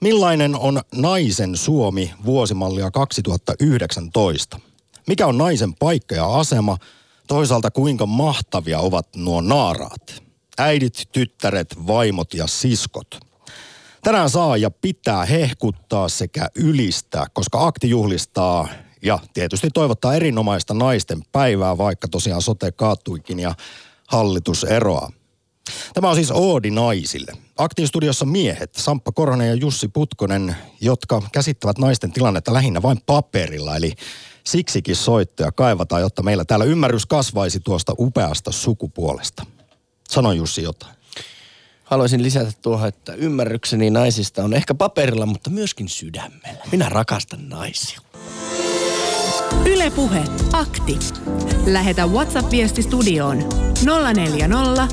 Millainen on naisen Suomi vuosimallia 2019? Mikä on naisen paikka ja asema? Toisaalta kuinka mahtavia ovat nuo naaraat? Äidit, tyttäret, vaimot ja siskot. Tänään saa ja pitää hehkuttaa sekä ylistää, koska akti juhlistaa ja tietysti toivottaa erinomaista naisten päivää, vaikka tosiaan sote kaattuikin ja hallitus eroaa. Tämä on siis Oodi naisille. Aktiin studiossa miehet, Samppa Korhonen ja Jussi Putkonen, jotka käsittävät naisten tilannetta lähinnä vain paperilla. Eli siksikin soittoja kaivataan, jotta meillä täällä ymmärrys kasvaisi tuosta upeasta sukupuolesta. Sano Jussi jotain. Haluaisin lisätä tuohon, että ymmärrykseni naisista on ehkä paperilla, mutta myöskin sydämellä. Minä rakastan naisia. Ylepuhe akti. Lähetä WhatsApp-viesti studioon 040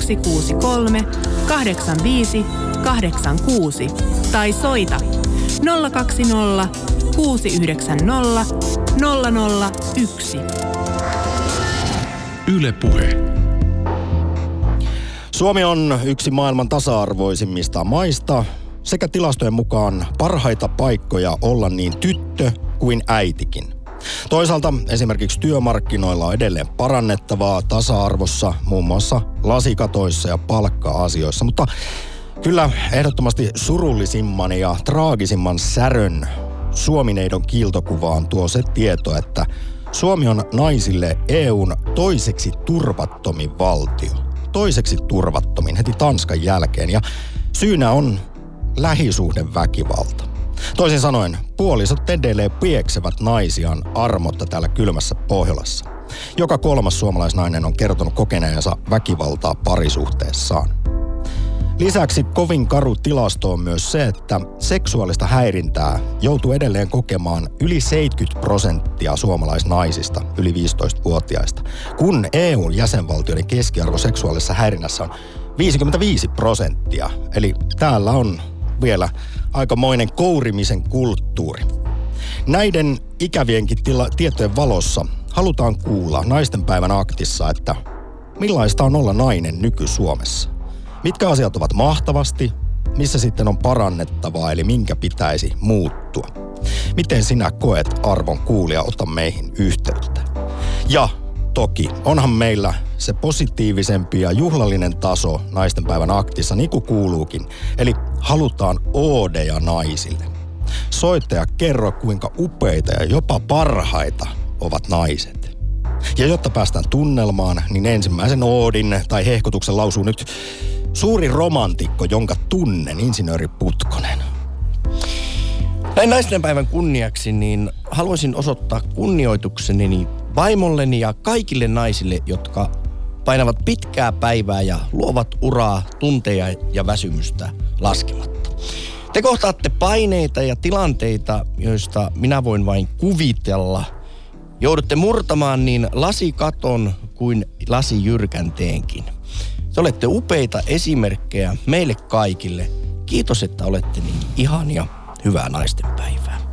163 85 86 tai soita 020 690 001. Ylepuhe. Suomi on yksi maailman tasa-arvoisimmista maista sekä tilastojen mukaan parhaita paikkoja olla niin tyttö kuin äitikin. Toisaalta esimerkiksi työmarkkinoilla on edelleen parannettavaa tasa-arvossa, muun muassa lasikatoissa ja palkka-asioissa, mutta kyllä ehdottomasti surullisimman ja traagisimman särön Suomineidon kiiltokuvaan tuo se tieto, että Suomi on naisille EUn toiseksi turvattomin valtio. Toiseksi turvattomin heti Tanskan jälkeen ja syynä on lähisuhdeväkivalta. Toisin sanoen, puolisot edelleen pieksevät naisiaan armotta täällä kylmässä Pohjolassa. Joka kolmas suomalaisnainen on kertonut kokeneensa väkivaltaa parisuhteessaan. Lisäksi kovin karu tilasto on myös se, että seksuaalista häirintää joutuu edelleen kokemaan yli 70 prosenttia suomalaisnaisista yli 15-vuotiaista, kun EUn jäsenvaltioiden keskiarvo seksuaalisessa häirinnässä on 55 prosenttia. Eli täällä on vielä aikamoinen kourimisen kulttuuri. Näiden ikävienkin tila- tietojen valossa halutaan kuulla naistenpäivän aktissa, että millaista on olla nainen nyky-Suomessa. Mitkä asiat ovat mahtavasti, missä sitten on parannettavaa, eli minkä pitäisi muuttua. Miten sinä koet arvon kuulia, ota meihin yhteyttä. Ja toki onhan meillä se positiivisempi ja juhlallinen taso naistenpäivän aktissa, niin kuin kuuluukin. Eli halutaan oodeja naisille. Soittaja kerro, kuinka upeita ja jopa parhaita ovat naiset. Ja jotta päästään tunnelmaan, niin ensimmäisen oodin tai hehkutuksen lausuu nyt suuri romantikko, jonka tunnen, insinööri Putkonen. Näin naistenpäivän kunniaksi, niin haluaisin osoittaa kunnioitukseni vaimolleni ja kaikille naisille, jotka painavat pitkää päivää ja luovat uraa tunteja ja väsymystä laskematta. Te kohtaatte paineita ja tilanteita, joista minä voin vain kuvitella. Joudutte murtamaan niin lasikaton kuin lasijyrkänteenkin. Te olette upeita esimerkkejä meille kaikille. Kiitos, että olette niin ihania. Hyvää naistenpäivää.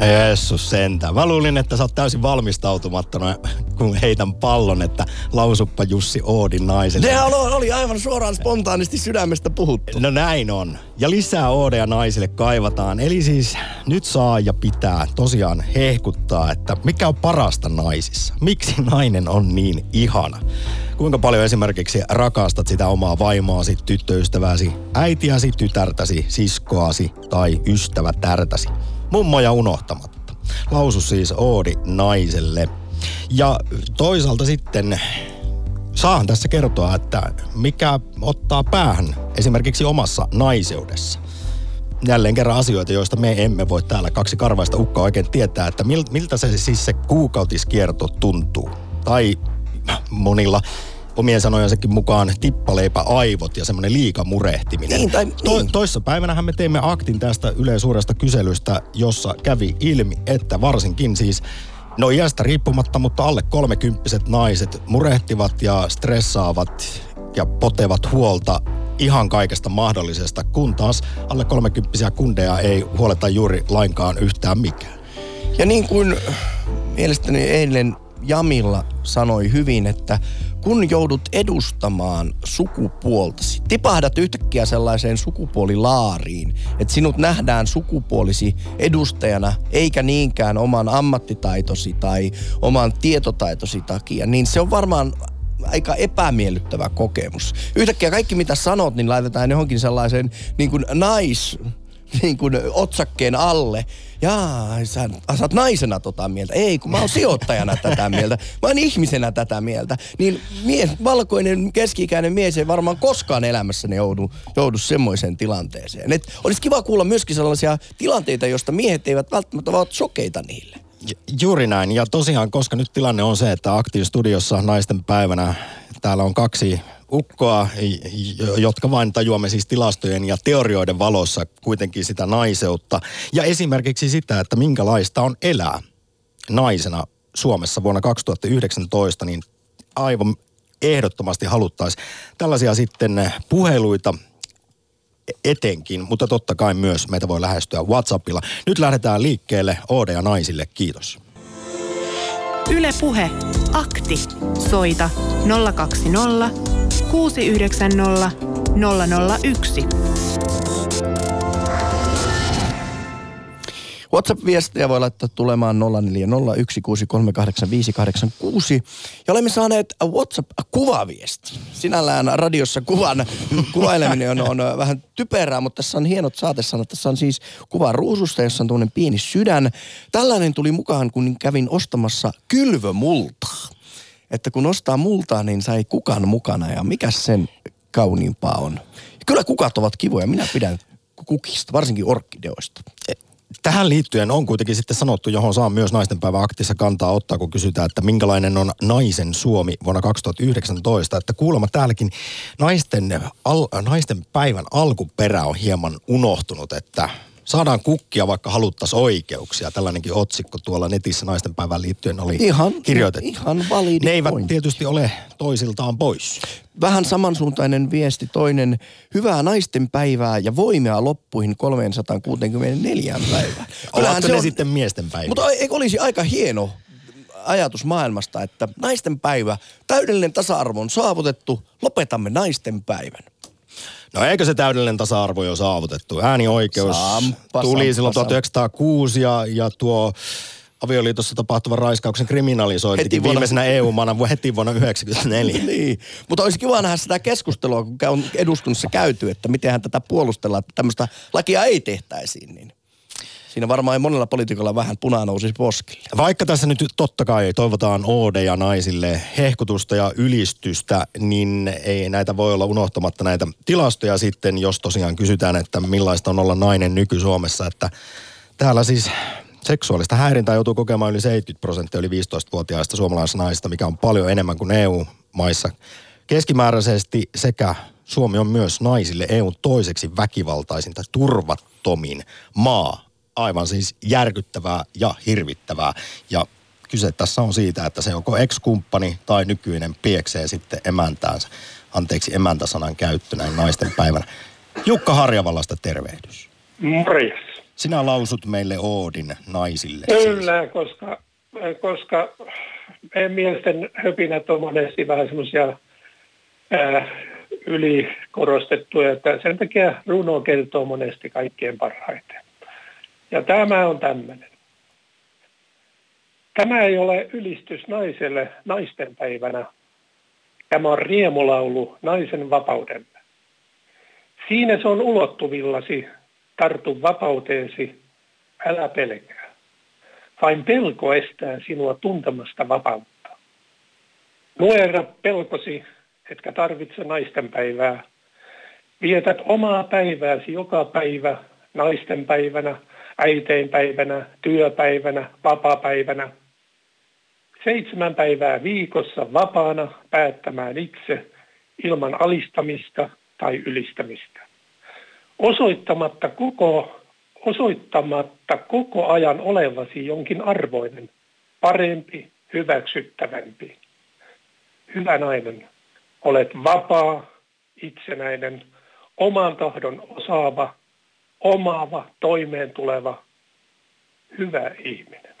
Jeesus sentään. Mä luulin, että sä oot täysin valmistautumattuna, kun heitän pallon, että lausuppa Jussi Oodin naiselle. Ne oli aivan suoraan spontaanisti sydämestä puhuttu. No näin on. Ja lisää Oodeja naisille kaivataan. Eli siis nyt saa ja pitää tosiaan hehkuttaa, että mikä on parasta naisissa. Miksi nainen on niin ihana? Kuinka paljon esimerkiksi rakastat sitä omaa vaimoasi, tyttöystävääsi, äitiäsi, tytärtäsi, siskoasi tai ystävätärtäsi? Mummoja unohtamatta. Lausu siis Oodi naiselle. Ja toisaalta sitten saahan tässä kertoa, että mikä ottaa päähän esimerkiksi omassa naiseudessa. Jälleen kerran asioita, joista me emme voi täällä kaksi karvaista ukkaa oikein tietää, että miltä se siis se kuukautiskierto tuntuu. Tai monilla omien sanojensakin mukaan tippaleipä aivot ja semmoinen liikamurehtiminen. Niin, tai, niin. To, toissa päivänähän me teimme aktin tästä Yleen suuresta kyselystä, jossa kävi ilmi, että varsinkin siis No iästä riippumatta, mutta alle kolmekymppiset naiset murehtivat ja stressaavat ja potevat huolta ihan kaikesta mahdollisesta, kun taas alle kolmekymppisiä kundeja ei huoleta juuri lainkaan yhtään mikään. Ja niin kuin mielestäni eilen Jamilla sanoi hyvin, että kun joudut edustamaan sukupuoltasi, tipahdat yhtäkkiä sellaiseen sukupuolilaariin, että sinut nähdään sukupuolisi edustajana, eikä niinkään oman ammattitaitosi tai oman tietotaitosi takia, niin se on varmaan aika epämiellyttävä kokemus. Yhtäkkiä kaikki mitä sanot, niin laitetaan johonkin sellaiseen niin kuin nais, niin kuin otsakkeen alle. Jaa, sä, sä oot naisena tota mieltä. Ei, kun mä oon sijoittajana tätä mieltä. Mä oon ihmisenä tätä mieltä. Niin mies, valkoinen keski-ikäinen mies ei varmaan koskaan elämässäni joudu, joudu semmoiseen tilanteeseen. Et olisi kiva kuulla myöskin sellaisia tilanteita, joista miehet eivät välttämättä ole sokeita niille. Juuri näin. Ja tosiaan, koska nyt tilanne on se, että Aktiivistudiossa Studiossa naisten päivänä täällä on kaksi ukkoa, jotka vain tajuamme siis tilastojen ja teorioiden valossa kuitenkin sitä naiseutta. Ja esimerkiksi sitä, että minkälaista on elää naisena Suomessa vuonna 2019, niin aivan ehdottomasti haluttaisiin tällaisia sitten puheluita etenkin, mutta totta kai myös meitä voi lähestyä WhatsAppilla. Nyt lähdetään liikkeelle Oode ja naisille. Kiitos. Yle Puhe. Akti. Soita 020 690 001. WhatsApp-viestejä voi laittaa tulemaan 0401638586. Ja olemme saaneet WhatsApp-kuvaviesti. Sinällään radiossa kuvan kuvaileminen on, on vähän typerää, mutta tässä on hienot saatesanat. Tässä on siis kuva ruususta, jossa on tuonne pieni sydän. Tällainen tuli mukaan, kun kävin ostamassa kylvömultaa. Että kun ostaa multaa, niin sai kukan mukana ja mikä sen kauniimpaa on. Kyllä kukat ovat kivoja. Minä pidän kukista, varsinkin orkideoista tähän liittyen on kuitenkin sitten sanottu, johon saa myös naistenpäivä aktissa kantaa ottaa, kun kysytään, että minkälainen on naisen Suomi vuonna 2019. Että kuulemma täälläkin naisten, al, naisten päivän alkuperä on hieman unohtunut, että saadaan kukkia, vaikka haluttaisiin oikeuksia. Tällainenkin otsikko tuolla netissä naisten päivään liittyen oli ihan, kirjoitettu. Ihan validi Ne eivät point. tietysti ole toisiltaan pois. Vähän samansuuntainen viesti toinen. Hyvää naisten päivää ja voimia loppuihin 364 päivää. Ovatko ne on, sitten miesten päivä? Mutta eikö olisi aika hieno ajatus maailmasta, että naisten päivä, täydellinen tasa-arvo on saavutettu, lopetamme naisten päivän. No eikö se täydellinen tasa-arvo jo saavutettu? Äänioikeus sampa, tuli sampa, silloin 1906 ja, ja tuo avioliitossa tapahtuvan raiskauksen kriminalisointi viimeisenä EU-maana heti vuonna 1994. niin, mutta olisi kiva nähdä sitä keskustelua, kun on eduskunnassa käyty, että miten tätä puolustellaan, että tämmöistä lakia ei tehtäisiin. Niin siinä varmaan monella poliitikolla vähän punaa nousisi poskille. Vaikka tässä nyt totta kai toivotaan ja naisille hehkutusta ja ylistystä, niin ei näitä voi olla unohtamatta näitä tilastoja sitten, jos tosiaan kysytään, että millaista on olla nainen nyky-Suomessa, että täällä siis seksuaalista häirintää joutuu kokemaan yli 70 prosenttia yli 15-vuotiaista suomalaisista naisista, mikä on paljon enemmän kuin EU-maissa. Keskimääräisesti sekä Suomi on myös naisille EUn toiseksi väkivaltaisin tai turvattomin maa aivan siis järkyttävää ja hirvittävää. Ja kyse tässä on siitä, että se joko ex-kumppani tai nykyinen pieksee sitten emäntäänsä. Anteeksi emäntäsanan käyttö näin naisten päivänä. Jukka Harjavallasta tervehdys. Morjes. Sinä lausut meille Oodin naisille. Kyllä, siis. koska, koska meidän miesten höpinät on monesti vähän semmoisia ylikorostettuja, että sen takia runo kertoo monesti kaikkien parhaiten. Ja tämä on tämmöinen. Tämä ei ole ylistys naiselle naisten päivänä. Tämä on riemulaulu naisen vapaudelle. Siinä se on ulottuvillasi, tartu vapauteesi, älä pelkää. Vain pelko estää sinua tuntemasta vapautta. Nuera pelkosi, etkä tarvitse naisten päivää. Vietät omaa päivääsi joka päivä naisten päivänä – äiteinpäivänä, työpäivänä, vapaapäivänä. Seitsemän päivää viikossa vapaana päättämään itse ilman alistamista tai ylistämistä. Osoittamatta koko, osoittamatta koko ajan olevasi jonkin arvoinen, parempi, hyväksyttävämpi. Hyvä nainen, olet vapaa, itsenäinen, oman tahdon osaava, omaava, toimeen tuleva, hyvä ihminen.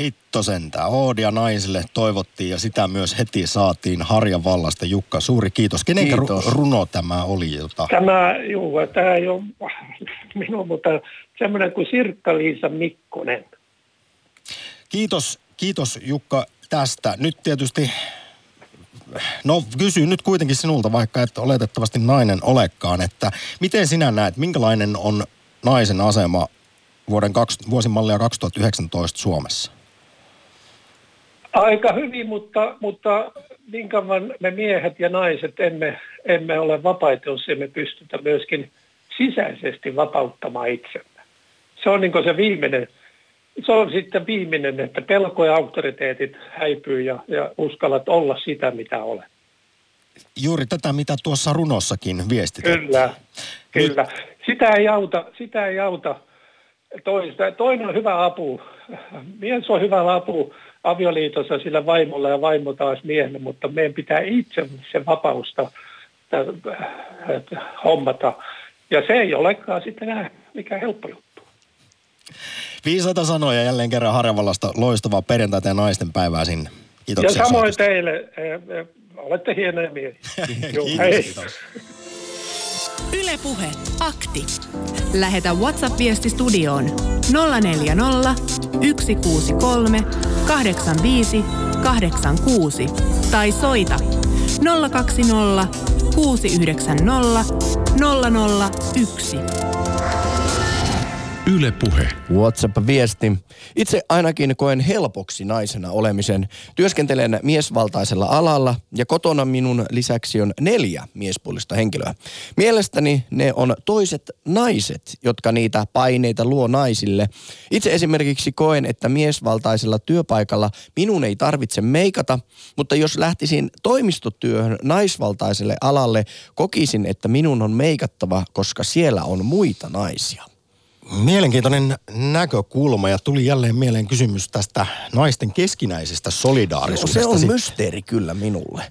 Hitto sentään. Oodia naisille toivottiin ja sitä myös heti saatiin Harjan vallasta. Jukka, suuri kiitos. Kenen Kiitos. runo tämä oli? Jota... Tämä, juu, tämä ei ole minun, mutta semmoinen kuin Sirkka-Liisa Mikkonen. Kiitos, kiitos Jukka tästä. Nyt tietysti, no kysyn nyt kuitenkin sinulta, vaikka et oletettavasti nainen olekaan, että miten sinä näet, minkälainen on naisen asema vuoden kaksi, vuosimallia 2019 Suomessa? Aika hyvin, mutta, mutta niin kauan me miehet ja naiset emme, emme ole vapaita, jos emme pystytä myöskin sisäisesti vapauttamaan itsemme. Se on niin se viimeinen, se on sitten viimeinen, että pelko ja auktoriteetit häipyy ja, ja uskallat olla sitä, mitä olet. Juuri tätä, mitä tuossa runossakin viestitit. Kyllä, kyllä. Sitä ei auta, sitä ei auta toista. Toinen on hyvä apu. Mies on hyvä apu avioliitossa sillä vaimolla ja vaimo taas miehelle, mutta meidän pitää itse se vapausta hommata. Ja se ei olekaan sitten enää mikään helppo juttu. Viisaita sanoja jälleen kerran Harjavallasta. Loistavaa perjantaita ja naisten päivää sinne. Kiitoksia. Ja samoin soitosta. teille. E, e, olette hienoja miehiä. kiitos, kiitos. Yle Puhe. Akti. Lähetä WhatsApp-viesti studioon 040 163 85 86 tai soita 020 690 001. Yle Puhe. WhatsApp-viesti. Itse ainakin koen helpoksi naisena olemisen. Työskentelen miesvaltaisella alalla ja kotona minun lisäksi on neljä miespuolista henkilöä. Mielestäni ne on toiset naiset, jotka niitä paineita luo naisille. Itse esimerkiksi koen, että miesvaltaisella työpaikalla minun ei tarvitse meikata, mutta jos lähtisin toimistotyöhön naisvaltaiselle alalle, kokisin, että minun on meikattava, koska siellä on muita naisia. Mielenkiintoinen näkökulma ja tuli jälleen mieleen kysymys tästä naisten keskinäisestä solidaarisuudesta. Se on mysteeri kyllä minulle.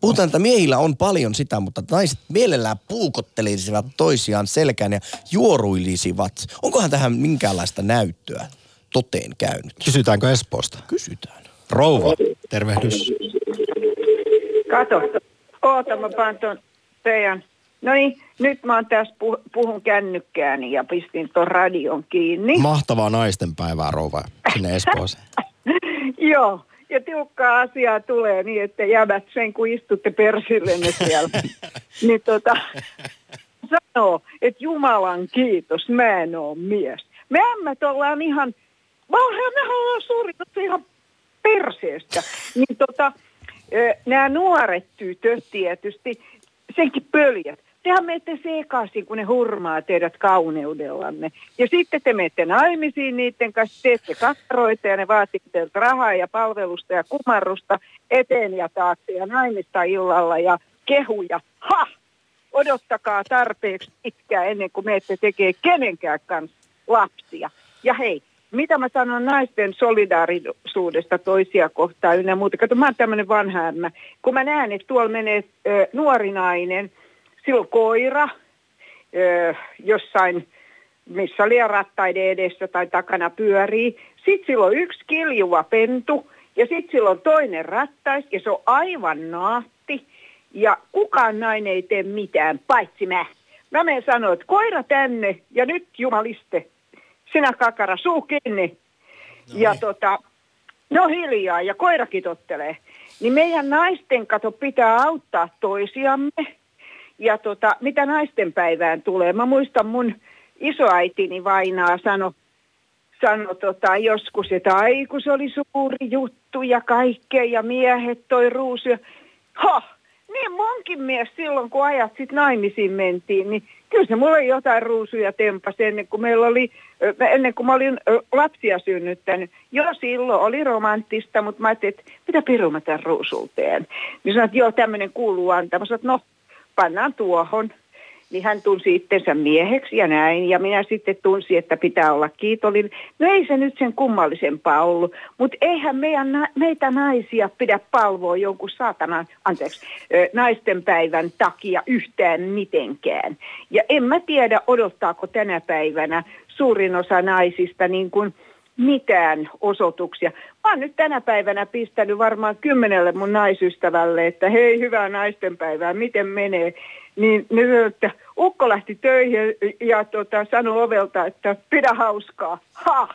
Puhutaan, että miehillä on paljon sitä, mutta naiset mielellään puukottelisivat toisiaan selkään ja juoruilisivat. Onkohan tähän minkäänlaista näyttöä toteen käynyt? Kysytäänkö Espoosta? Kysytään. Rouva, tervehdys. Kato, oota mä paan ton No niin, nyt mä oon tässä puh- puhun kännykkääni ja pistin ton radion kiinni. Mahtavaa naistenpäivää, rouva, sinne Espooseen. Joo, ja tiukkaa asiaa tulee niin, että jäävät sen, kun istutte persillenne siellä. niin tota, sanoo, että Jumalan kiitos, mä en oo mies. Me ämmät ollaan ihan, me ollaan suuri ihan perseestä. Niin tota, nämä nuoret tytöt tietysti, senkin pöljät, tehän menette sekaisin, kun ne hurmaa teidät kauneudellanne. Ja sitten te menette naimisiin niiden kanssa, teette kakkaroita ja ne vaatii teiltä rahaa ja palvelusta ja kumarrusta eteen ja taakse ja naimista illalla ja kehuja. Ha! Odottakaa tarpeeksi pitkään ennen kuin menette tekee kenenkään kanssa lapsia. Ja hei, mitä mä sanon naisten solidaarisuudesta toisia kohtaan ynnä muuta. Kato, mä oon tämmöinen vanha ämmä. Kun mä näen, että tuolla menee ö, nuori nainen – silloin koira ö, jossain, missä oli rattaiden edessä tai takana pyörii. Sitten sillä on yksi kiljuva pentu ja sitten sillä on toinen rattais ja se on aivan naatti. Ja kukaan nainen ei tee mitään, paitsi mä. Mä menen sanoa, että koira tänne ja nyt jumaliste, sinä kakara, suu kiinni. No ja niin. tota, no hiljaa ja koira kitottelee. Niin meidän naisten kato pitää auttaa toisiamme ja tota, mitä naisten päivään tulee, mä muistan mun isoäitini vainaa sano, sano tota, joskus, että ai kun se oli suuri juttu ja kaikkea ja miehet toi ruusuja. Ha, niin monkin mies silloin kun ajat sit naimisiin mentiin, niin kyllä se mulle jotain ruusuja tempasi ennen kuin meillä oli, ennen kuin mä olin lapsia synnyttänyt. Jo silloin oli romanttista, mutta mä ajattelin, että mitä piru mä tämän ruusulteen. Niin sanoin, että joo, tämmöinen kuuluu antaa. Mä sanoin, että no, pannaan tuohon. Niin hän tunsi itsensä mieheksi ja näin. Ja minä sitten tunsin, että pitää olla kiitollinen. No ei se nyt sen kummallisempaa ollut. Mutta eihän meidän, meitä naisia pidä palvoa jonkun saatanan, anteeksi, naisten päivän takia yhtään mitenkään. Ja en mä tiedä, odottaako tänä päivänä suurin osa naisista niin kuin mitään osoituksia. Mä oon nyt tänä päivänä pistänyt varmaan kymmenelle mun naisystävälle, että hei, hyvää naistenpäivää, miten menee. Niin ne että ukko lähti töihin ja tota, sanoi ovelta, että pidä hauskaa. Ha!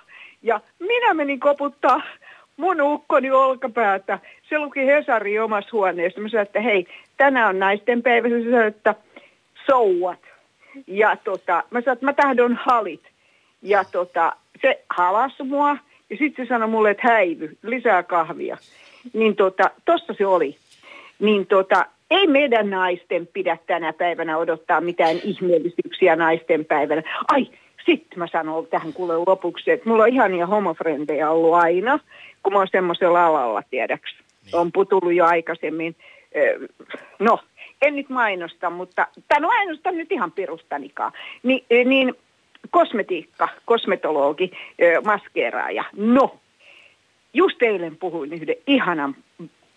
Ja minä menin koputtaa mun ukkoni olkapäätä. Se luki Hesari omassa huoneessa. Mä sanoin, että hei, tänään on naisten päivä. Se sanoi, että souat. Ja tota, mä sanoin, että mä tahdon halit. Ja tota, se halasi mua ja sitten se sanoi mulle, että häivy, lisää kahvia. Niin tota, tossa se oli. Niin tota, ei meidän naisten pidä tänä päivänä odottaa mitään ihmeellisyyksiä naisten päivänä. Ai, sitten mä sanon tähän kuule lopuksi, että mulla on ihania homofrendejä ollut aina, kun mä oon semmoisella alalla, tiedäks. Niin. On putullut jo aikaisemmin. No, en nyt mainosta, mutta, tai no mainosta nyt ihan perustanikaan. Ni, niin kosmetiikka, kosmetologi, maskeeraaja. No, just eilen puhuin yhden ihanan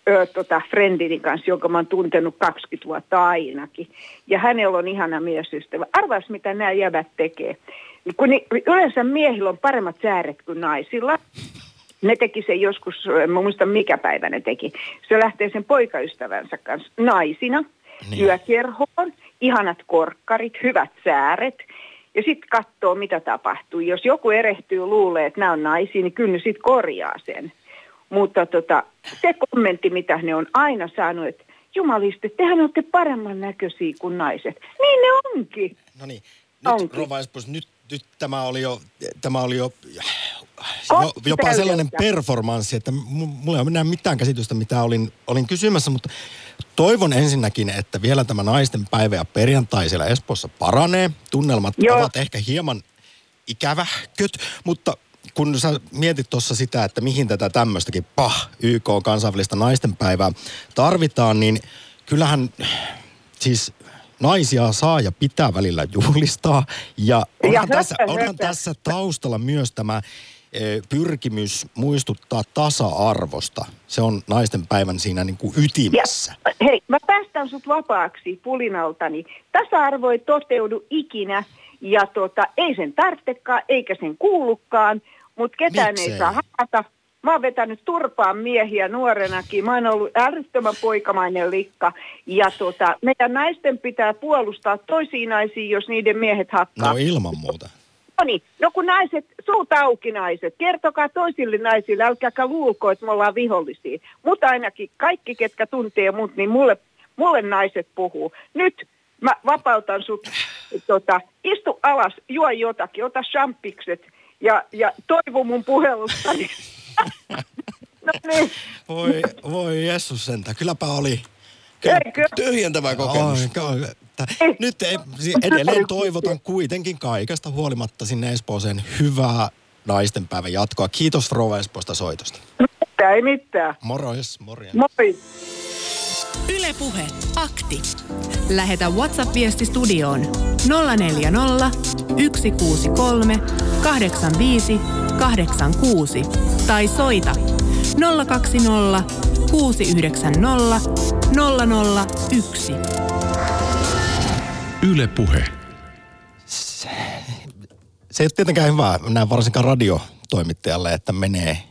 ö, tota, friendini kanssa, jonka mä oon tuntenut 20 vuotta ainakin. Ja hänellä on ihana miesystävä. Arvaas, mitä nämä jävät tekee. Kun ni, yleensä miehillä on paremmat sääret kuin naisilla. Ne teki sen joskus, en muista mikä päivä ne teki. Se lähtee sen poikaystävänsä kanssa naisina niin. yökerhoon, ihanat korkkarit, hyvät sääret – ja sitten katsoo, mitä tapahtuu. Jos joku erehtyy luulee, että nämä on naisia, niin kyllä ne sitten korjaa sen. Mutta tota, se kommentti, mitä ne on aina saanut, että jumaliste, tehän olette paremman näköisiä kuin naiset. Niin ne onkin. No niin, nyt onkin. Rova Espos, nyt, nyt tämä oli jo, tämä oli jo, jo jopa sellainen performanssi, että mulla ei ole mitään käsitystä, mitä olin, olin kysymässä, mutta Toivon ensinnäkin, että vielä tämä naisten päivä ja perjantai siellä Espoossa paranee. Tunnelmat Joo. ovat ehkä hieman ikävähköt, mutta kun sä mietit tuossa sitä, että mihin tätä tämmöistäkin pah, YK kansainvälistä naistenpäivää tarvitaan, niin kyllähän siis naisia saa ja pitää välillä juhlistaa. Ja onhan, ja tässä, onhan tässä taustalla myös tämä Eh, pyrkimys muistuttaa tasa-arvosta. Se on naisten päivän siinä niin kuin ytimessä. Ja, hei, mä päästän sut vapaaksi pulinaltani. Tasa-arvo ei toteudu ikinä ja tota, ei sen tarvitsekaan eikä sen kuulukaan, mutta ketään Miksei? ei saa hakata. Mä oon vetänyt turpaan miehiä nuorenakin. Mä oon ollut äärettömän poikamainen likka. Ja tota, meidän naisten pitää puolustaa toisiin naisiin, jos niiden miehet hakkaa. No ilman muuta. No niin, no kun naiset, suut auki naiset, kertokaa toisille naisille, älkääkä luulko, että me ollaan vihollisia. Mutta ainakin kaikki, ketkä tuntee mut, niin mulle, mulle naiset puhuu. Nyt mä vapautan sut, tota, istu alas, juo jotakin, ota champikset ja, ja toivo mun puhelustani. No niin. Voi, voi Jessus sentä, kylläpä oli. Kyllä, tyhjentävä kokemus. Oi, että nyt ei, edelleen toivotan kuitenkin kaikesta huolimatta sinne Espooseen hyvää naistenpäivän jatkoa. Kiitos Rova Espoosta soitosta. Ei mitään. Morois, morjens. Moi. Ylepuhe akti. Lähetä WhatsApp-viesti studioon 040 163 85 86 tai soita 020 690 001. Yle Puhe. Se, se ei ole tietenkään hyvä näin varsinkaan radiotoimittajalle, että menee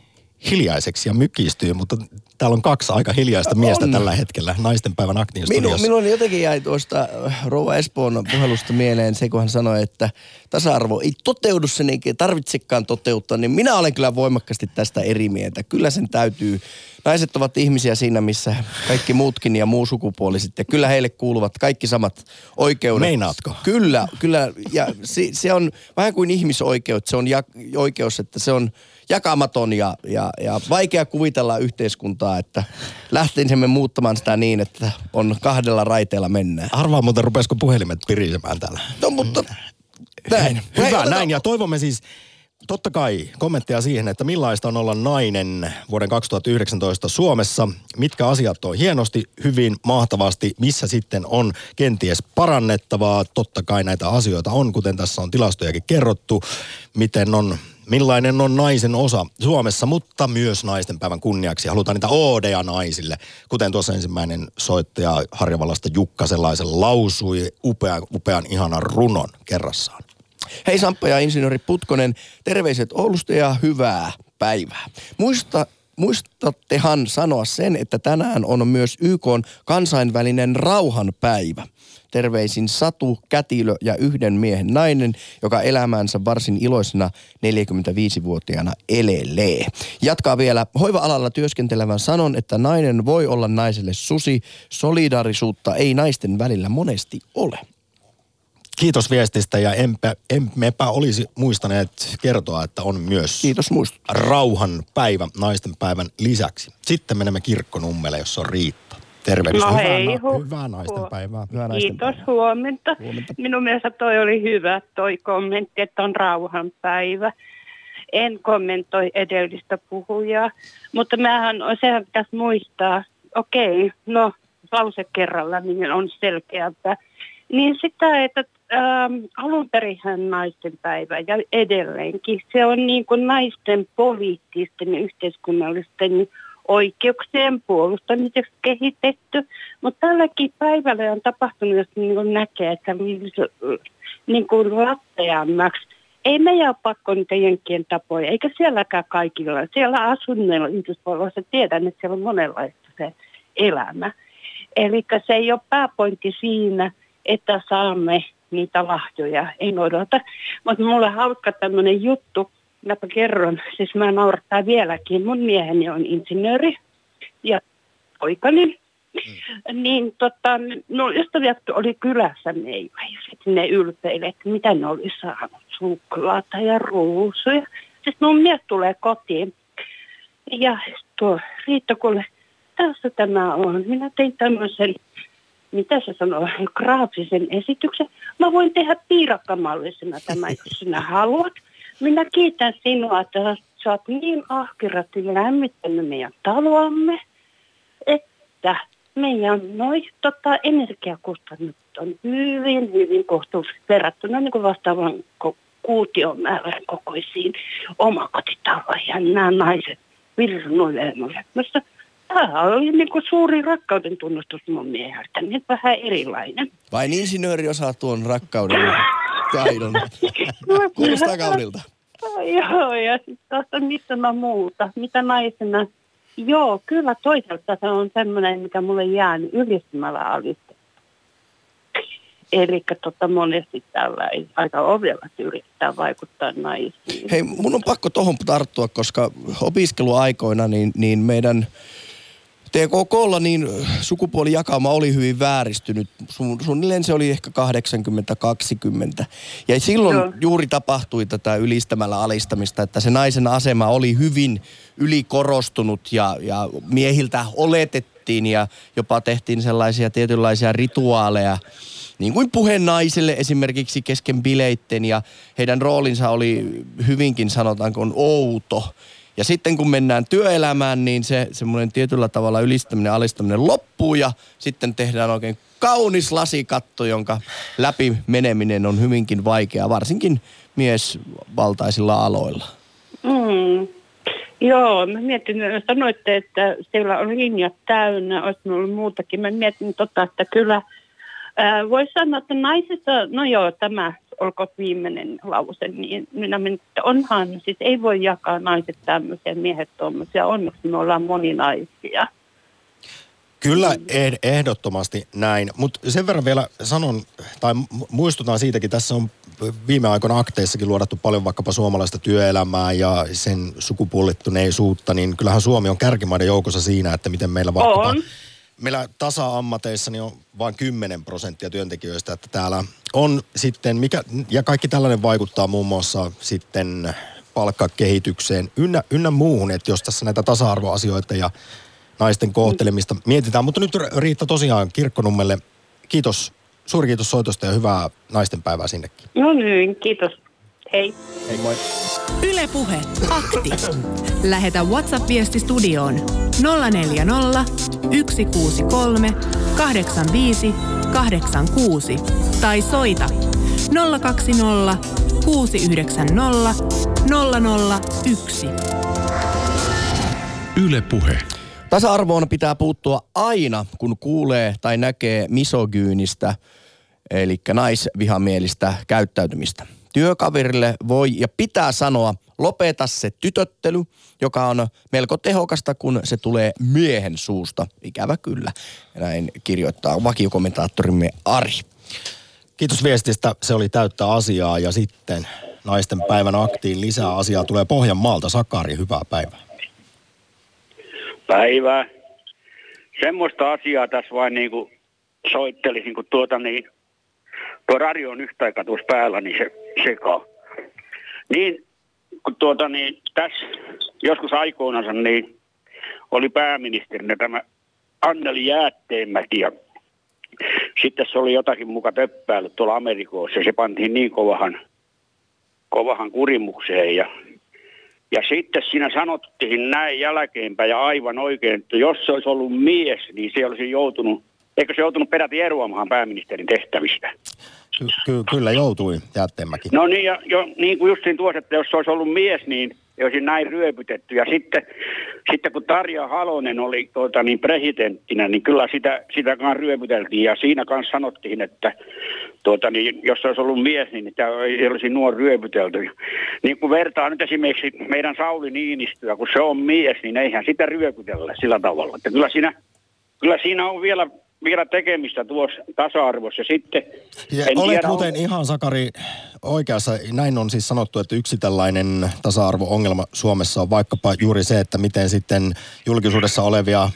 hiljaiseksi ja mykistyy, mutta täällä on kaksi aika hiljaista miestä on. tällä hetkellä naistenpäivän Aktin Minun, minun jotenkin jäi tuosta äh, Rouva Espoon puhelusta mieleen se, kun hän sanoi, että tasa-arvo ei toteudu sen eikä tarvitsekaan toteuttaa, niin minä olen kyllä voimakkaasti tästä eri mieltä. Kyllä sen täytyy. Naiset ovat ihmisiä siinä, missä kaikki muutkin ja muu sukupuoliset. Ja kyllä heille kuuluvat kaikki samat oikeudet. Meinaatko? Kyllä, kyllä. Ja se, se on vähän kuin ihmisoikeus. Se on ja, oikeus, että se on jakamaton ja, ja, ja vaikea kuvitella yhteiskuntaa, että lähtisimme muuttamaan sitä niin, että on kahdella raiteella mennään. Arvaa muuten, rupesiko puhelimet pirisemään täällä. No mutta näin. Hyvä, Hei, näin. Ja toivomme siis totta kai kommentteja siihen, että millaista on olla nainen vuoden 2019 Suomessa. Mitkä asiat on hienosti, hyvin, mahtavasti, missä sitten on kenties parannettavaa. Totta kai näitä asioita on, kuten tässä on tilastojakin kerrottu. Miten on millainen on naisen osa Suomessa, mutta myös naisten päivän kunniaksi. Halutaan niitä oodeja naisille, kuten tuossa ensimmäinen soittaja Harjavallasta Jukka sellaisen lausui upean, upean ihanan runon kerrassaan. Hei Samppa ja insinööri Putkonen, terveiset Oulusta ja hyvää päivää. Muista, muistattehan sanoa sen, että tänään on myös YK kansainvälinen rauhanpäivä. Terveisin Satu, kätilö ja yhden miehen nainen, joka elämänsä varsin iloisena 45-vuotiaana elelee. Jatkaa vielä hoiva-alalla työskentelevän sanon, että nainen voi olla naiselle susi. Solidarisuutta ei naisten välillä monesti ole. Kiitos viestistä ja enpä, emmepä olisi muistaneet kertoa, että on myös Kiitos muistut. rauhan päivä naisten päivän lisäksi. Sitten menemme kirkkonummelle, jos on Riitta. Tervehdys. No hyvää, hei, na- hu- hyvää naisten hu- päivää. Hyvää naisten Kiitos, päivää. huomenta. Huomenta. Minun mielestä toi oli hyvä, toi kommentti, että on rauhanpäivä. En kommentoi edellistä puhujaa, mutta mähän, sehän pitäisi muistaa, okei, no lause kerralla niin on selkeämpää. Niin sitä, että ähm, alun perinhän naisten päivä ja edelleenkin se on niin kuin naisten poliittisten ja yhteiskunnallisten oikeuksien puolustamiseksi kehitetty. Mutta tälläkin päivällä on tapahtunut, jos niin kuin näkee, että niin kuin latteammaksi. Ei meidän ole pakko niitä jenkkien tapoja, eikä sielläkään kaikilla. Siellä asunneilla Yhdysvalloissa tiedän, että siellä on monenlaista se elämä. Eli se ei ole pääpointti siinä, että saamme niitä lahjoja, en odota. Mutta mulla on hauska tämmöinen juttu, minäpä kerron, siis mä naurattaa vieläkin. Mun mieheni on insinööri ja poikani. Mm. Niin tota, no ystävät oli kylässä meillä ja sitten ne ylpeili, että mitä ne oli saanut, suklaata ja ruusuja. Sitten mun mies tulee kotiin ja tuo Riitta, kuule, tässä tämä on. Minä tein tämmöisen, mitä se sanoo, graafisen esityksen. Mä voin tehdä piirakkamallisena tämä, jos sinä haluat. Minä kiitän sinua, että sä oot niin ahkerasti lämmittänyt meidän taloamme, että meidän noi, tota, energiakustannukset on hyvin, hyvin kohtuullisesti verrattuna niin kuin vastaavan kuutiomäärän kokoisiin omakotitaloihin. Ja nämä naiset virnuilemulle. Tämä oli niin kuin suuri rakkauden tunnustus mun mieheltä, niin vähän erilainen. Vain insinööri osaa tuon rakkauden taidon. Kuulostaa kaunilta. Joo, ja sitten mitä mä muuta, mitä naisena. Joo, kyllä toisaalta se on semmoinen, mikä mulle jäänyt ylistämällä alistettu. Eli tota, monesti tällä ei aika ovella yrittää vaikuttaa naisiin. Hei, mun on pakko tohon tarttua, koska opiskeluaikoina niin, niin meidän TKKlla niin sukupuolijakauma oli hyvin vääristynyt. Sun, suunnilleen se oli ehkä 80-20. Ja silloin Joo. juuri tapahtui tätä ylistämällä alistamista, että se naisen asema oli hyvin ylikorostunut ja, ja miehiltä oletettiin ja jopa tehtiin sellaisia tietynlaisia rituaaleja, niin kuin puhe naiselle esimerkiksi kesken bileitten ja heidän roolinsa oli hyvinkin sanotaanko outo. Ja sitten kun mennään työelämään, niin se semmoinen tietyllä tavalla ylistäminen, alistaminen loppuu ja sitten tehdään oikein kaunis lasikatto, jonka läpi meneminen on hyvinkin vaikeaa, varsinkin miesvaltaisilla aloilla. Mm. Joo, mä mietin, sanoitte, että siellä on linjat täynnä, olisi ollut muutakin. Mä mietin tota, että kyllä voisi sanoa, että naisissa, no joo, tämä olkoon viimeinen lause, niin minä mietin, että onhan, siis ei voi jakaa naiset tämmöisiä, miehet tuommoisia, onneksi me ollaan moninaisia. Kyllä eh- ehdottomasti näin, mutta sen verran vielä sanon, tai mu- muistutan siitäkin, tässä on viime aikoina akteissakin luodattu paljon vaikkapa suomalaista työelämää ja sen sukupuolittuneisuutta, niin kyllähän Suomi on kärkimaiden joukossa siinä, että miten meillä vaikkapa... On. Meillä tasa-ammateissa niin on vain 10 prosenttia työntekijöistä, että täällä on sitten, mikä, ja kaikki tällainen vaikuttaa muun muassa sitten palkkakehitykseen ynnä, ynnä muuhun, että jos tässä näitä tasa-arvoasioita ja naisten kohtelemista mietitään. Mutta nyt Riitta tosiaan Kirkkonummelle, kiitos, suuri kiitos soitosta ja hyvää naistenpäivää sinnekin. No niin, kiitos. Hei. Hei moi. Ylepuhe akti. Lähetä WhatsApp-viesti studioon 040 163 85 86 tai soita 020 690 001. Yle Puhe. Tasa-arvoon pitää puuttua aina, kun kuulee tai näkee misogyynistä, eli naisvihamielistä käyttäytymistä. Työkaverille voi ja pitää sanoa, lopeta se tytöttely, joka on melko tehokasta, kun se tulee miehen suusta. Ikävä kyllä. Ja näin kirjoittaa vakiokommentaattorimme Ari. Kiitos viestistä, se oli täyttä asiaa ja sitten naisten päivän aktiin lisää asiaa tulee Pohjanmaalta. Sakari, hyvää päivää. Päivää. Semmoista asiaa tässä vain niin kuin soittelisin, kun tuota niin, tuo radio on yhtä aikaa tuossa päällä, niin se sekaa. Niin, kun tuota niin, tässä joskus aikoinansa niin oli pääministerinä tämä Anneli Jäätteenmäki ja sitten se oli jotakin muka töppäillyt tuolla Amerikoissa ja se pantiin niin kovahan, kovahan kurimukseen ja ja sitten siinä sanottiin näin jälkeenpäin ja aivan oikein, että jos se olisi ollut mies, niin se olisi joutunut, eikö se joutunut peräti eroamaan pääministerin tehtävistä? Ky- ky- kyllä joutui Jäätteenmäki. No niin, ja jo, niin kuin justiin tuossa, että jos se olisi ollut mies, niin ei olisi näin ryöpytetty. Ja sitten, sitten kun Tarja Halonen oli tuota, niin presidenttinä, niin kyllä sitä, sitä kanssa ryöpyteltiin. Ja siinä kanssa sanottiin, että tuota, niin, jos se olisi ollut mies, niin tämä ei olisi nuo ryöpytelty. Niin kun vertaa nyt esimerkiksi meidän Sauli Niinistöä, kun se on mies, niin eihän sitä ryöpytellä sillä tavalla. Että kyllä siinä, kyllä siinä on vielä vielä tekemistä tuossa tasa-arvossa. Sitten, Ja en olet tiedä, muuten onko- ihan Sakari oikeassa. Näin on siis sanottu, että yksi tällainen tasa-arvo-ongelma Suomessa on vaikkapa juuri se, että miten sitten julkisuudessa olevia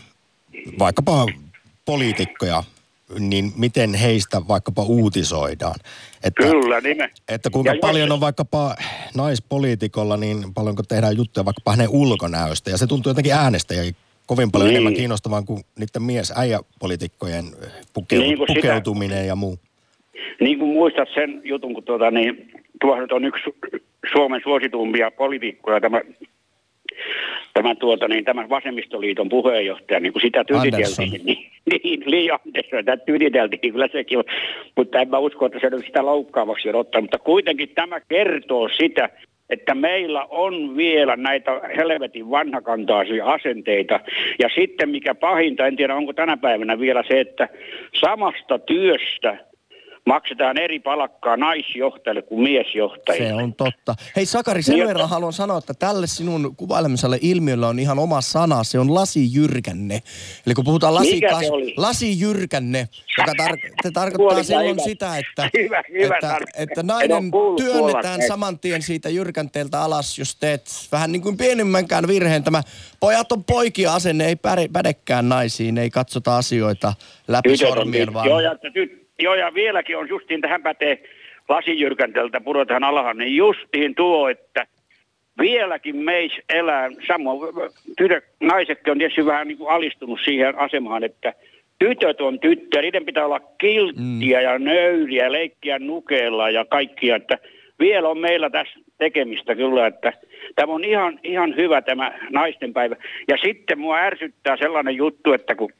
vaikkapa poliitikkoja, niin miten heistä vaikkapa uutisoidaan. Että, Kyllä, nime. että kuinka Ja jos- paljon on vaikkapa naispoliitikolla, niin paljonko tehdään juttuja vaikkapa hänen ulkonäöstä. Ja se tuntuu jotenkin äänestäjiä kovin paljon Niin. enemmän kiinnostavaa kuin niiden mies äijäpoliitikkojen pukeu- Niin kuin sitä- pukeutuminen ja muu. Niin kuin muistat sen jutun, kun tuota, niin, nyt on yksi Su- Suomen suosituimpia poliitikkoja, tämä, tämä, tuota, niin, tämä vasemmistoliiton puheenjohtaja, niin kun sitä tyriteltiin, niin, niin Li Andersson, sitä tyriteltiin, kyllä sekin on, mutta en mä usko, että se nyt sitä loukkaavaksi on ottanut, mutta kuitenkin tämä kertoo sitä, että meillä on vielä näitä helvetin vanhakantaisia asenteita. Ja sitten mikä pahinta, en tiedä onko tänä päivänä vielä se, että samasta työstä maksetaan eri palkkaa naisjohtajalle kuin miesjohtajille. Se on totta. Hei Sakari, sen Niin, verran haluan sanoa, että tälle sinun kuvailemisalle ilmiölle on ihan oma sana. Se on lasijyrkänne. Eli kun puhutaan lasi, Mikä se oli? lasijyrkänne, joka tar- te tarkoittaa silloin hyvä. sitä, että, Hyvä, hyvä että, että En nainen työnnetään saman tien siitä jyrkänteeltä alas, jos teet vähän niin kuin pienimmänkään virheen. Tämä pojat on poikia asenne, ei päde, pädekään naisiin, ei katsota asioita läpi Tytöt sormien, tyt- vaan... Joo, ja, ty- joo, ja vieläkin on justiin tähän pätee lasijyrkänteltä pudotaan alahan, niin justiin tuo, että vieläkin meis elää, samoin tytöt, naisetkin on tietysti vähän niin kuin alistunut siihen asemaan, että tytöt on tyttöjä, niiden pitää olla kilttiä mm. ja nöyriä, leikkiä nukeella ja kaikkia, että vielä on meillä tässä tekemistä kyllä, että tämä on ihan, ihan hyvä tämä naisten päivä. Ja sitten mua ärsyttää sellainen juttu, että kun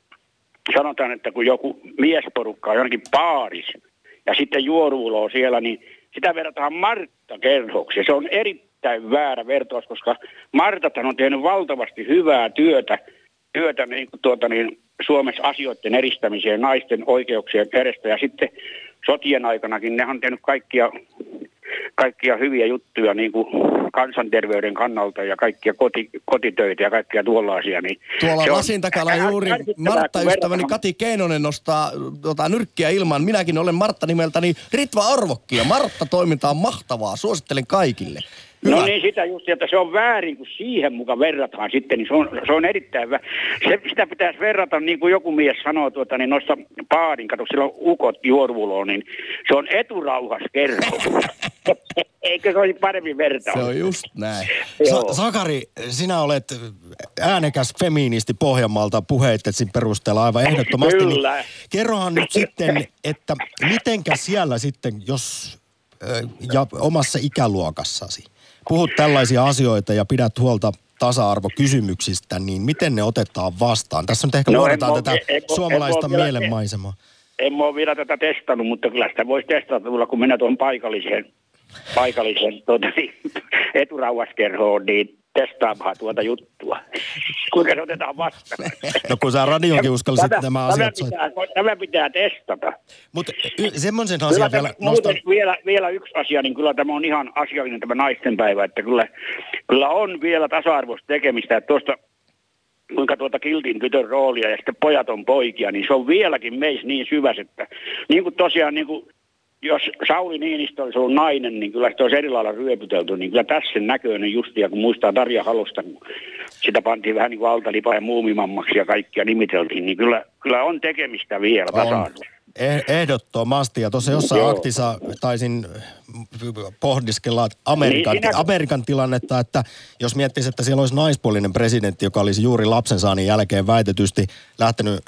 sanotaan, että kun joku miesporukka on jonnekin baaris ja sitten juoruulo siellä, niin sitä verrataan Martta kerhoksi. Ja se on erittäin väärä vertaus, koska Martathan on tehnyt valtavasti hyvää työtä, työtä niin, kuin tuota, niin, Suomessa asioiden eristämiseen, naisten oikeuksien edestä. Ja sitten sotien aikanakin ne on tehnyt kaikkia, kaikkia hyviä juttuja niin kuin kansanterveyden kannalta ja kaikkia koti, kotitöitä ja kaikkia tuollaisia. Niin Tuolla se on lasin takana juuri Martta ystäväni Kati Keinonen nostaa tota, nyrkkiä ilman. Minäkin olen Martta nimeltäni Ritva Arvokki ja Martta toiminta on mahtavaa. Suosittelen kaikille. Hyvä. No niin, sitä just, että se on väärin, kun siihen mukaan verrataan sitten, niin se on, se on erittäin vä- se, Sitä pitäisi verrata, niin kuin joku mies sanoo, tuota, niin noissa paarin, kato, sillä on ukot juoruvuloon, niin se on eturauhas kerho. Eikö se olisi paremmin vertaus? Se on just näin. Sa- Sakari, sinä olet äänekäs feministi Pohjanmaalta puheittesi perusteella aivan ehdottomasti. Kyllä. Niin kerrohan nyt sitten, että mitenkä siellä sitten, jos ja omassa ikäluokassasi puhut tällaisia asioita ja pidät huolta tasa-arvokysymyksistä, niin miten ne otetaan vastaan? Tässä nyt ehkä No, luodetaan en tätä en- en- suomalaista en mielenmaisemaa. En mä ole vielä tätä testannut, mutta kyllä sitä voisi testata kun mennä tuohon paikalliseen, paikalliseen tuota, niin, eturauhaskerhoon, niin testaamaan tuota juttua. Kuinka se otetaan vastaan? No kun sä radionkin uskallisit Tämä, nämä tämä, asiat soittaa. pitää, tämä pitää testata. Mutta semmoisen asian tämä, vielä nostan. vielä, vielä yksi asia, niin kyllä tämä on ihan asiallinen tämä naisten päivä, että kyllä, kyllä on vielä tasa-arvoista tekemistä, että tuosta kuinka tuota kiltin tytön roolia ja sitten pojat on poikia, niin se on vieläkin meissä niin syväs, että niin kuin tosiaan niin kuin jos Sauli Niinistö olisi ollut nainen, niin kyllä sitä olisi eri lailla ryöpytelty. Niin kyllä tässä sen näköinen justia, kun muistaa Tarja Halosta, kun sitä pantiin vähän niin kuin altalipa ja muumimammaksi ja kaikkia nimiteltiin, niin kyllä, kyllä on tekemistä vielä tasa-arvossa. Eh- Ehdottomasti. Ja tuossa jossain Joo. aktissa taisin pohdiskella Amerikan, Niin, sinä- Amerikan tilannetta, että jos miettisi, että siellä olisi naispuolinen presidentti, joka olisi juuri lapsensaannin jälkeen väitetysti lähtenyt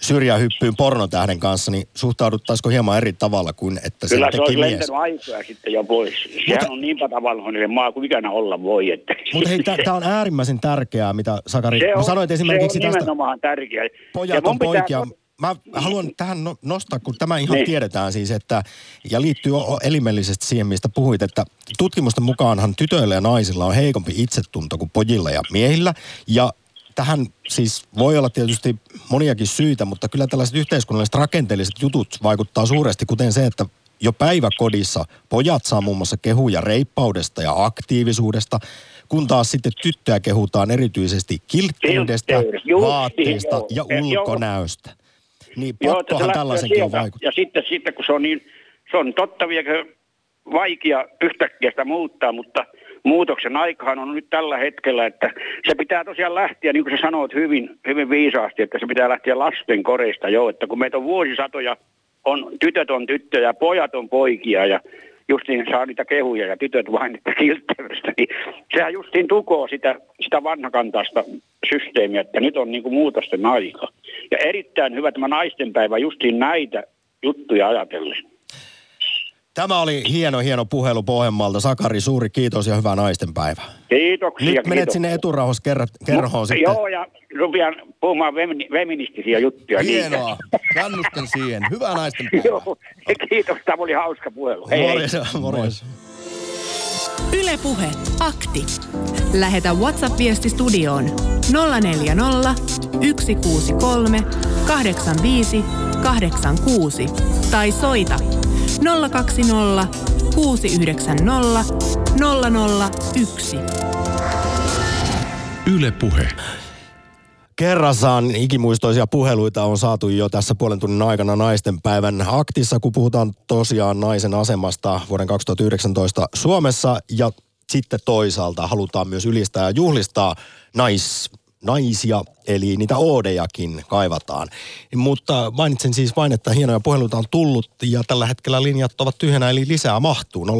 syrjähyppyyn pornotähden kanssa, niin suhtauduttaisiko hieman eri tavalla kuin että se Kyllä se teki olisi mies? lentänyt aikoja sitten jo pois. Sehän on niin tavallinen maa kuin ikänä olla voi. Että Mutta hei, tämä on äärimmäisen tärkeää, mitä Sakari... se on, sanoit esimerkiksi se on tästä... nimenomaan tärkeä. Ja Pojat mun on pitää- poikia. Mä haluan tähän no- nostaa, kun tämä ihan Niin. tiedetään siis, että, ja liittyy elimellisesti siihen, mistä puhuit, että tutkimusten mukaanhan tytöillä ja naisilla on heikompi itsetunto kuin pojilla ja miehillä, ja tähän siis voi olla tietysti moniakin syitä, mutta kyllä tällaiset yhteiskunnalliset rakenteelliset jutut vaikuttaa suuresti, kuten se, että jo päiväkodissa pojat saa muun muassa kehuja reippaudesta ja aktiivisuudesta, kun taas sitten tyttöjä kehutaan erityisesti kilttiydestä, Kiltteydestä, justiin, vaatteista ja Eh, ulkonäöstä. Niin pakkohan tällaisenkin on vaikuttaa. Ja sitten, sitten kun se on niin, se on totta viekö vaikea yhtäkkiä sitä muuttaa, mutta muutoksen aikahan on nyt tällä hetkellä, että se pitää tosiaan lähteä, niin kuin sä sanoit hyvin, hyvin viisaasti, että se pitää lähteä lasten koreista jo, että kun meitä on vuosisatoja, on tytöt on tyttöjä, pojat on poikia ja justiin saa niitä kehuja ja tytöt vain niitä kiltteydestä, niin sehän justiin tukoo sitä, sitä vanhakantaista systeemiä, että nyt on niin kuin muutosten aika. Ja erittäin hyvä tämä naistenpäivä justiin näitä juttuja ajatellen. Tämä oli hieno, hieno puhelu Pohjanmaalta. Sakari, suuri kiitos ja hyvää naistenpäivää. Kiitoksia. Nyt menet kiitoksia. sinne eturauhassa kerhoon sitten. Joo, ja rupean puhumaan femini- feministisiä juttuja. Hienoa. Kannustan siihen. Hyvää naisten päivää. Joo, kiitos. Tämä oli hauska puhelu. Hei, hei. Morjes, morjes. Yle Puhe. Akti. Lähetä WhatsApp-viesti studioon 040 163 85 86 tai soita 020 690 001. Yle Puhe. Kerrassaan ikimuistoisia puheluita on saatu jo tässä puolen tunnin aikana naisten päivän aktissa, kun puhutaan tosiaan naisen asemasta vuoden 2019 Suomessa ja sitten toisaalta halutaan myös ylistää ja juhlistaa nais, naisia, eli niitä oodejakin kaivataan. Mutta mainitsen siis vain, että hienoja puheluita on tullut ja tällä hetkellä linjat ovat tyhjänä, eli lisää mahtuu 020690001.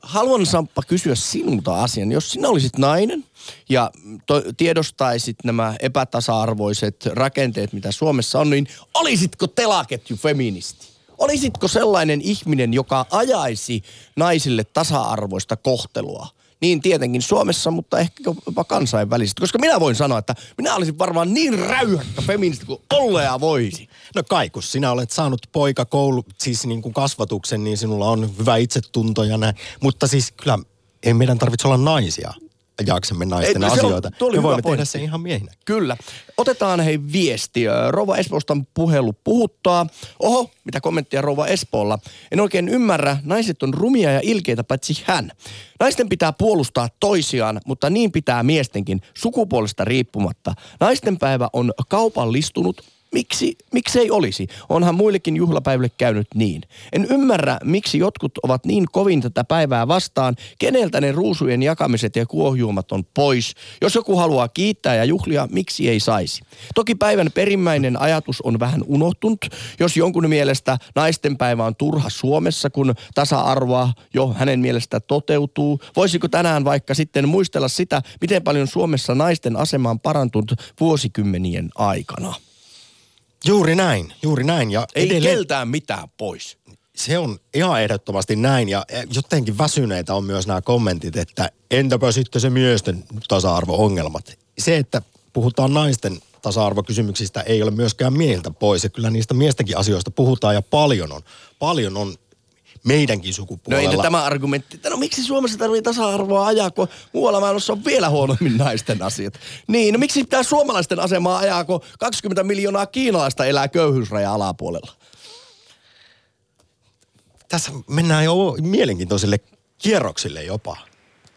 haluan Samppa kysyä sinulta asian. Jos sinä olisit nainen ja to, tiedostaisit nämä epätasa-arvoiset rakenteet, mitä Suomessa on, niin olisitko telaketju feministi? Olisitko sellainen ihminen, joka ajaisi naisille tasa-arvoista kohtelua? Niin tietenkin Suomessa, mutta ehkä jopa kansainvälisesti. Koska minä voin sanoa, että minä olisin varmaan niin räyhäkkä feministi kuin ollea voisi. No kai, kun sinä olet saanut poika koulu, siis niin kuin kasvatuksen, niin sinulla on hyvä itsetunto ja näin. Mutta siis kyllä ei meidän tarvitse olla naisia jaaksemme naisten Ei, se on- asioita. oli Me voimme tehdä sen ihan miehinä. Kyllä. Otetaan hei viesti. Ö, Rouva Espoosta puhelu puhuttaa. Oho, mitä kommenttia Rouva Espoolla. En oikein ymmärrä, naiset on rumia ja ilkeitä paitsi hän. Naisten pitää puolustaa toisiaan, mutta niin pitää miestenkin sukupuolesta riippumatta. Naisten päivä on kaupallistunut Miksi, miksei olisi? Onhan muillekin juhlapäiville käynyt niin. En ymmärrä, miksi jotkut ovat niin kovin tätä päivää vastaan, keneltä ne ruusujen jakamiset ja kuohjuomat on pois. Jos joku haluaa kiittää ja juhlia, miksi ei saisi? Toki päivän perimmäinen ajatus on vähän unohtunut. Jos jonkun mielestä naisten päivä on turha Suomessa, kun tasa-arvoa jo hänen mielestä toteutuu, voisiko tänään vaikka sitten muistella sitä, miten paljon Suomessa naisten asema on parantunut vuosikymmenien aikana? Juuri näin, juuri näin. Ja Ei edelleen keltään mitään pois. se on ihan ehdottomasti näin. Ja eh, jotenkin väsyneitä on myös nämä kommentit, että entäpä sitten se miesten tasa-arvo-ongelmat. Se, että puhutaan naisten tasa-arvokysymyksistä ei ole myöskään miehiltä pois. Ja kyllä niistä miestenkin asioista puhutaan ja paljon on, paljon on meidänkin No sukupuolella. ei tämä argumentti, että no miksi Suomessa tarvii tasa-arvoa ajaa, kun muualla maailmassa on vielä huonommin naisten asiat. Niin, no miksi pitää suomalaisten asemaa ajaa, kun 20 miljoonaa kiinalaista elää köyhyysrajan alapuolella? Tässä mennään jo mielenkiintoisille kierroksille jopa.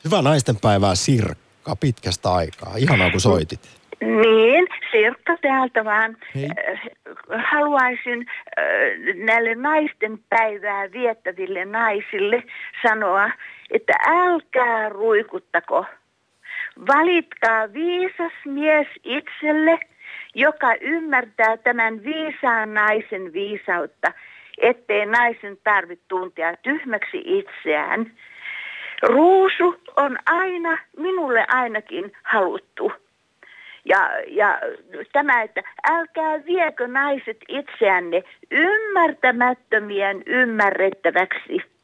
Hyvää naistenpäivää Sirkka pitkästä aikaa. Ihanaa kun soitit. Niin, Sirkka täältä vaan. Hei. Äh, Haluaisin äh, näille naisten päivää viettäville naisille sanoa, että älkää ruikuttako. Valitkaa viisas mies itselle, joka ymmärtää tämän viisaan naisen viisautta, ettei naisen tarvitse tuntea tyhmäksi itseään. Ruusu on aina, minulle ainakin haluttu. Ja, ja tämä, että älkää viekö naiset itseänne ymmärtämättömien ymmärrettäväksi.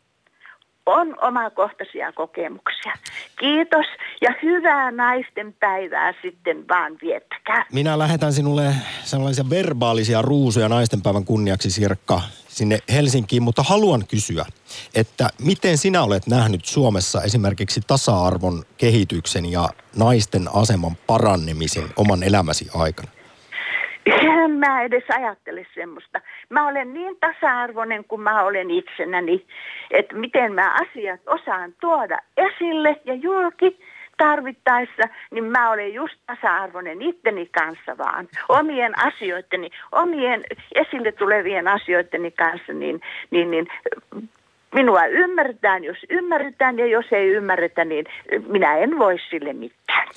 On omakohtaisia kokemuksia. Kiitos ja hyvää naisten päivää sitten vaan viettäkää. Minä lähetän sinulle sellaisia verbaalisia ruusuja naistenpäivän kunniaksi Sirkka sinne Helsinkiin, mutta haluan kysyä, että miten sinä olet nähnyt Suomessa esimerkiksi tasa-arvon kehityksen ja naisten aseman parannemisen oman elämäsi aikana? En mä edes ajattele semmoista. Mä olen niin tasa-arvoinen kuin mä olen itsenäni, että miten mä asiat osaan tuoda esille ja julki tarvittaessa, niin mä olen just tasa-arvoinen itteni kanssa vaan. Omien asioitteni, omien esille tulevien asioitteni kanssa, niin, niin, niin minua ymmärretään, jos ymmärretään, ja jos ei ymmärretä, niin minä en voi sille mitään.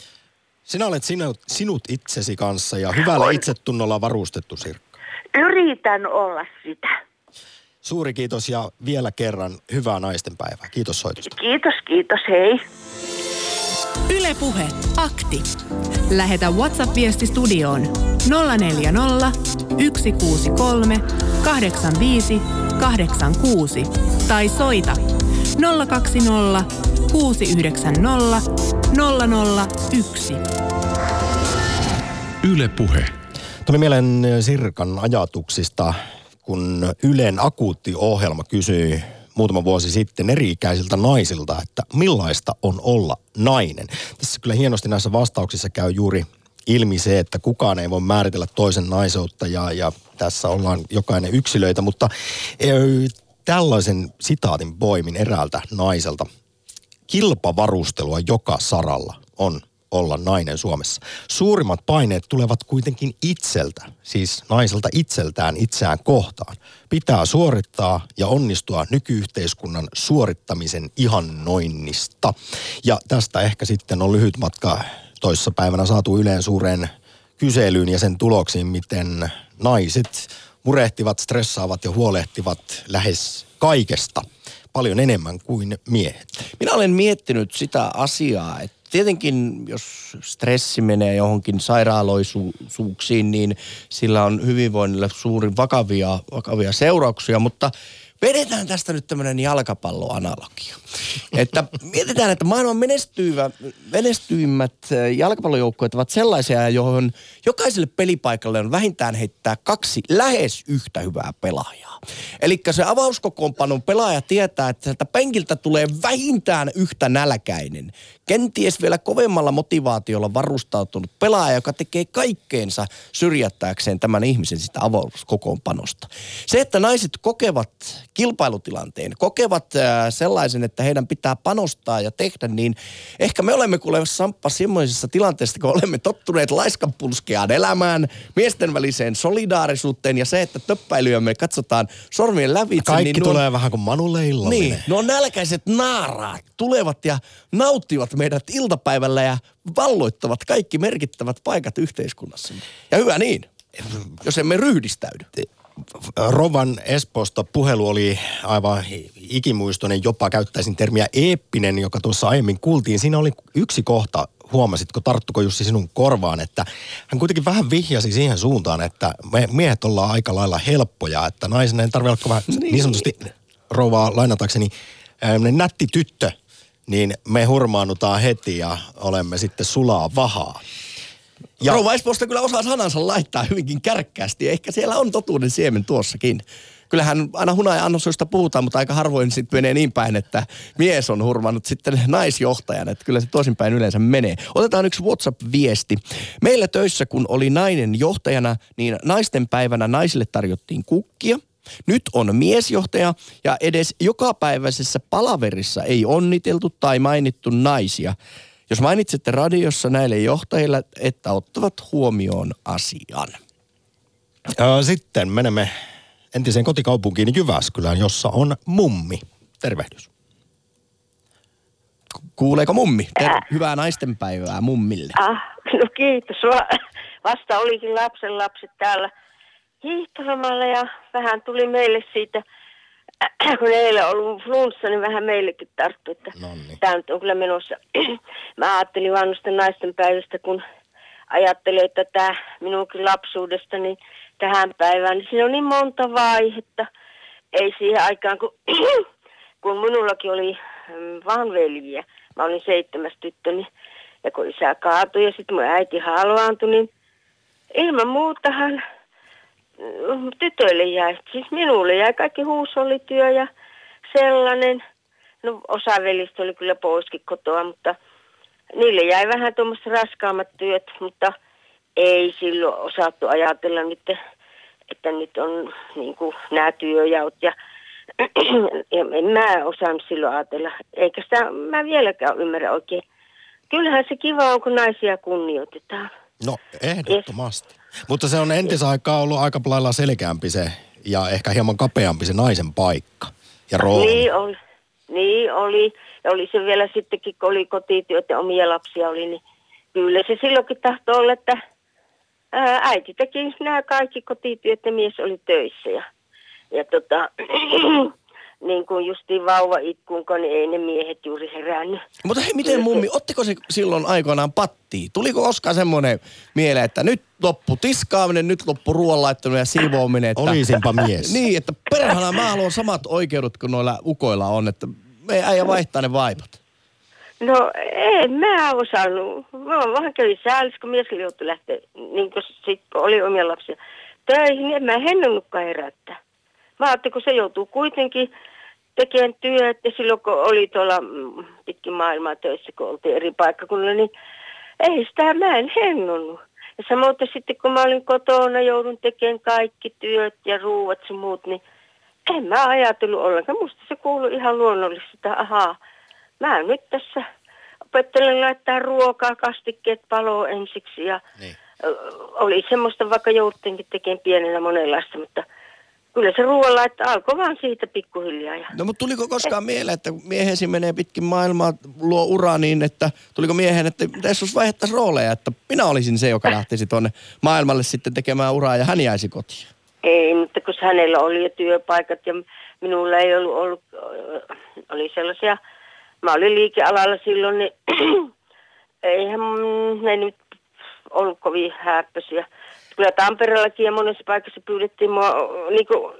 Sinä olet sinut, sinut itsesi kanssa ja hyvällä On. itsetunnolla varustettu Sirkka. Yritän olla sitä. Suuri kiitos ja vielä kerran hyvää naistenpäivää. Kiitos soitosta. Kiitos, kiitos, hei. Ylepuhe akti. Lähetä WhatsApp-viesti studioon 040 163 85 86 tai soita 020 690 001. Yle Puhe. Tuli mieleen Sirkan ajatuksista, kun Ylen akuutti ohjelma kysyi muutama vuosi sitten eri-ikäisiltä naisilta, että millaista on olla nainen. Tässä kyllä hienosti näissä vastauksissa käy juuri ilmi se, että kukaan ei voi määritellä toisen naiseutta ja, ja tässä ollaan jokainen yksilöitä, mutta tällaisen sitaatin poimin eräältä naiselta. Kilpavarustelua joka saralla on olla nainen Suomessa. Suurimmat paineet tulevat kuitenkin itseltä, siis naiselta itseltään itseään kohtaan. Pitää suorittaa ja onnistua nykyyhteiskunnan suorittamisen ihannoinnista. Ja tästä ehkä sitten on lyhyt matka toissa päivänä saatu Yleen suureen kyselyyn ja sen tuloksiin, miten naiset murehtivat, stressaavat ja huolehtivat lähes kaikesta paljon enemmän kuin miehet. Minä olen miettinyt sitä asiaa, että tietenkin jos stressi menee johonkin sairaaloisuuksiin, niin sillä on hyvinvoinnille suurin vakavia, vakavia seurauksia, mutta vedetään tästä nyt tämmöinen jalkapalloanalogia. Että mietitään, että maailman menestyvä, menestyimmät äh, jalkapallojoukkueet ovat sellaisia, johon jokaiselle pelipaikalle on vähintään heittää kaksi lähes yhtä hyvää pelaajaa. Eli se avauskokoonpanon pelaaja tietää, että sieltä penkiltä tulee vähintään yhtä nälkäinen. Kenties vielä kovemmalla motivaatiolla varustautunut pelaaja, joka tekee kaikkeensa syrjättääkseen tämän ihmisen sitä avauskokoonpanosta. Se, että naiset kokevat kilpailutilanteen, kokevat äh, sellaisen, että heidän pitää panostaa ja tehdä, niin ehkä me olemme kuule Samppa semmoisessa tilanteessa, kun olemme tottuneet laiskanpulskeaan elämään, miesten väliseen solidaarisuuteen ja se, että töppäilyä me katsotaan sormien lävitse. Kaikki niin nuo- tulee vähän kuin Manulle illallinen. niin, nuo nälkäiset naaraat tulevat ja nauttivat meidät iltapäivällä ja valloittavat kaikki merkittävät paikat yhteiskunnassa. Ja hyvä niin, jos emme ryhdistäydy. Rovan Espoosta puhelu oli aivan ikimuistoinen, jopa käyttäisin termiä eeppinen, joka tuossa aiemmin kuultiin. Siinä oli yksi kohta, huomasitko, tarttuko Jussi sinun korvaan, että hän kuitenkin vähän vihjasi siihen suuntaan, että me miehet ollaan aika lailla helppoja, että naisen ei tarvitse olla kovin niin. niin sanotusti rouvaa lainatakseni nätti tyttö, niin me hurmaannutaan heti ja olemme sitten sulaa vahaa. Ja. Rouva Espoosta kyllä osaa sanansa laittaa hyvinkin kärkkäästi ehkä siellä on totuuden siemen tuossakin. kyllähän aina hunaja annosuista puhutaan, mutta aika harvoin sitten menee niin päin, että mies on hurmannut sitten naisjohtajan, että kyllä se toisinpäin yleensä menee. Otetaan yksi WhatsApp-viesti. Meillä töissä, kun oli nainen johtajana, niin naisten päivänä naisille tarjottiin kukkia. Nyt on miesjohtaja ja edes jokapäiväisessä palaverissa ei onniteltu tai mainittu naisia. Jos mainitsette radiossa näille johtajille, että ottavat huomioon asian. Sitten menemme entiseen kotikaupunkiin Jyväskylään, jossa on mummi. Tervehdys. Kuuleeko mummi? Ter- hyvää naistenpäivää mummille. Ah, no kiitos. Va- vasta olikin lapsen lapset täällä hiihtolomalla ja vähän tuli meille siitä, kun eilen on ollut flunssa, niin vähän meillekin tarttu, että Nonni. tämä nyt on kyllä menossa. Mä ajattelin vanhusten naisten päivästä, kun ajattelin, että tämä minunkin lapsuudesta, niin tähän päivään, niin siinä on niin monta vaihetta. Ei siihen aikaan, kun, kun minullakin oli mm, vaan veljiä. Mä olin seitsemäs tyttö, niin, ja kun isä kaatui ja sitten mun äiti halvaantui, niin ilman muutahan tytöille jäi, siis minulle jäi kaikki huushollityö ja sellainen. No osa velistä oli kyllä poiskin kotoa, mutta niille jäi vähän tuommoiset raskaammat työt, mutta ei silloin osattu ajatella nyt, että nyt on niin kuin nämä työjaot ja, ja en mä osannut silloin ajatella, eikä sitä mä vieläkään ymmärrä oikein. Kyllähän se kiva on, kun naisia kunnioitetaan. No, ehdottomasti. Mutta se on entisaikaa ollut aika lailla selkeämpi se ja ehkä hieman kapeampi se naisen paikka ja rooli. Niin oli. Niin oli. Ja oli se vielä sittenkin, kun oli kotityöt ja omia lapsia oli, niin kyllä se silloinkin tahtoi olla, että äiti teki nämä kaikki kotityöt ja mies oli töissä. Ja, ja tota, niin kuin justiin vauva itkuunko, niin ei ne miehet juuri herännyt. Mutta hei, miten mummi, ottiko se silloin aikoinaan pattiin? Tuliko koskaan semmoinen mieleen, että nyt loppu tiskaaminen, nyt loppu ruoanlaittaminen ja siivoaminen? Että, Olisinpa mies. niin, että perhana mä haluan samat oikeudet kuin noilla ukoilla on, että me äijä vaihtaa ne vaipat. No en mä osannut. Mä vähän kävin säälis, kun mies joutui lähteä, niin kuin sit, kun oli omia lapsia, töihin, niin en mä hennonnutkaan herättää. Mä ajattelin, kun se joutuu kuitenkin tekemään työt ja silloin kun oli tuolla mm, pitkin maailmaa töissä, kun oltiin eri paikkakunnilla, niin ei sitä mä en hennonnut. Ja samoin sitten kun mä olin kotona, joudun tekemään kaikki työt ja ruuat ja muut, niin en mä ajatellut ollenkaan. Musta se kuului ihan luonnollisesti, että ahaa, mä nyt tässä opettelen laittaa ruokaa, kastikkeet paloo ensiksi ja Niin. oli semmoista, vaikka jouduttiinkin tekemään pienenä monenlaista, mutta kyllä se ruoanlaitto alkoi vaan siitä pikkuhiljaa. Ja... No mutta tuliko koskaan mieleen, että miehesi menee pitkin maailmaa, luo uraa niin, että tuliko miehen, että tässä jos vaihdettaisiin rooleja, että minä olisin se, joka lähtisi tuonne maailmalle sitten tekemään uraa ja hän jäisi kotiin. Ei, mutta kun hänellä oli jo työpaikat ja minulla ei ollut ollut, ö, oli sellaisia, mä olin liikealalla silloin, niin eihän ne nyt ollut kovin häppöisiä. Kyllä Tampereellakin ja monessa paikassa pyydettiin mua niin kuin,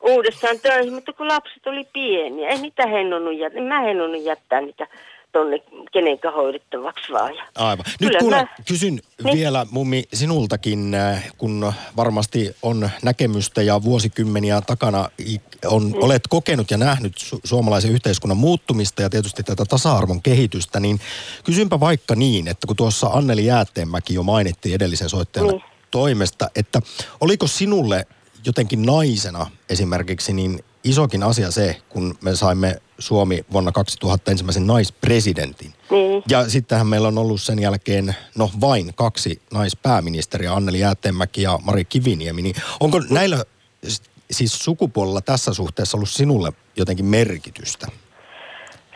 uudestaan töihin, mutta kun lapset oli pieniä, ei niitä hennonnut jättää, en mä hennonnut jättää niitä tonne kenenkään hoidettavaksi vaan. Aivan. Nyt Kyllä kuule, mä- kysyn Niin. vielä mummi sinultakin, äh, kun varmasti on näkemystä ja vuosikymmeniä takana on, Mm. olet kokenut ja nähnyt su- suomalaisen yhteiskunnan muuttumista ja tietysti tätä tasa-arvon kehitystä, niin kysynpä vaikka niin, että kun tuossa Anneli Jäätteenmäki jo mainittiin edellisen soittajan Niin. Toimesta, että oliko sinulle jotenkin naisena esimerkiksi niin isokin asia se, kun me saimme Suomi vuonna 2000 ensimmäisen naispresidentin. Niin. Ja sittenhän meillä on ollut sen jälkeen, no vain kaksi naispääministeriä, Anneli Jäätteenmäki ja Mari Kiviniemi. Niin onko näillä siis sukupuolella tässä suhteessa ollut sinulle jotenkin merkitystä?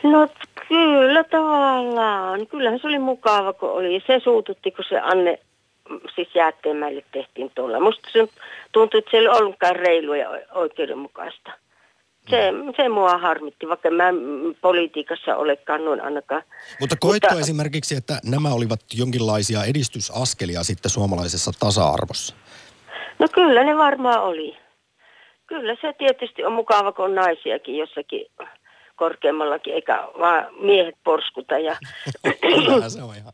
No kyllä tavallaan. Kyllähän se oli mukava, kun oli. Se suututti, kun se Anne siis Jäätteenmäelle tehtiin tuolla. Musta se tuntui, että se ei ollutkaan reilua ja oikeudenmukaista. Se, se mua harmitti, vaikka mä mm, politiikassa olekaan noin ainakaan. Mutta koitko Mutta- esimerkiksi, että nämä olivat jonkinlaisia edistysaskelia sitten suomalaisessa tasa-arvossa? No kyllä ne varmaan oli. Kyllä se tietysti on mukava, kun on naisiakin jossakin korkeammallakin, eikä vaan miehet porskuta. Ja se on ihan.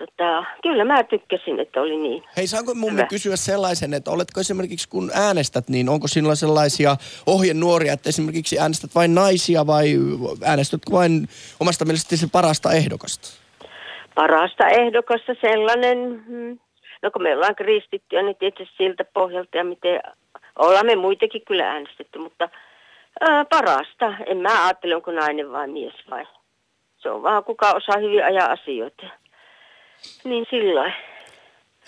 Tota, kyllä mä tykkäsin, että oli niin. Hei, saanko mummi Hyvä. kysyä sellaisen, että oletko esimerkiksi kun äänestät, niin onko sinulla sellaisia ohjenuoria, että esimerkiksi äänestät vain naisia vai äänestätkö vain omasta mielestäsi se parasta ehdokasta? Parasta ehdokasta sellainen, mm, no kun me ollaan kristittyjä, niin tietysti siltä pohjalta ja miten, ollaan me muitakin kyllä äänestetty, mutta ää, parasta. En mä ajattele, onko nainen vai mies vai. Se on vaan kuka osaa hyvin ajaa asioita. Niin lailla.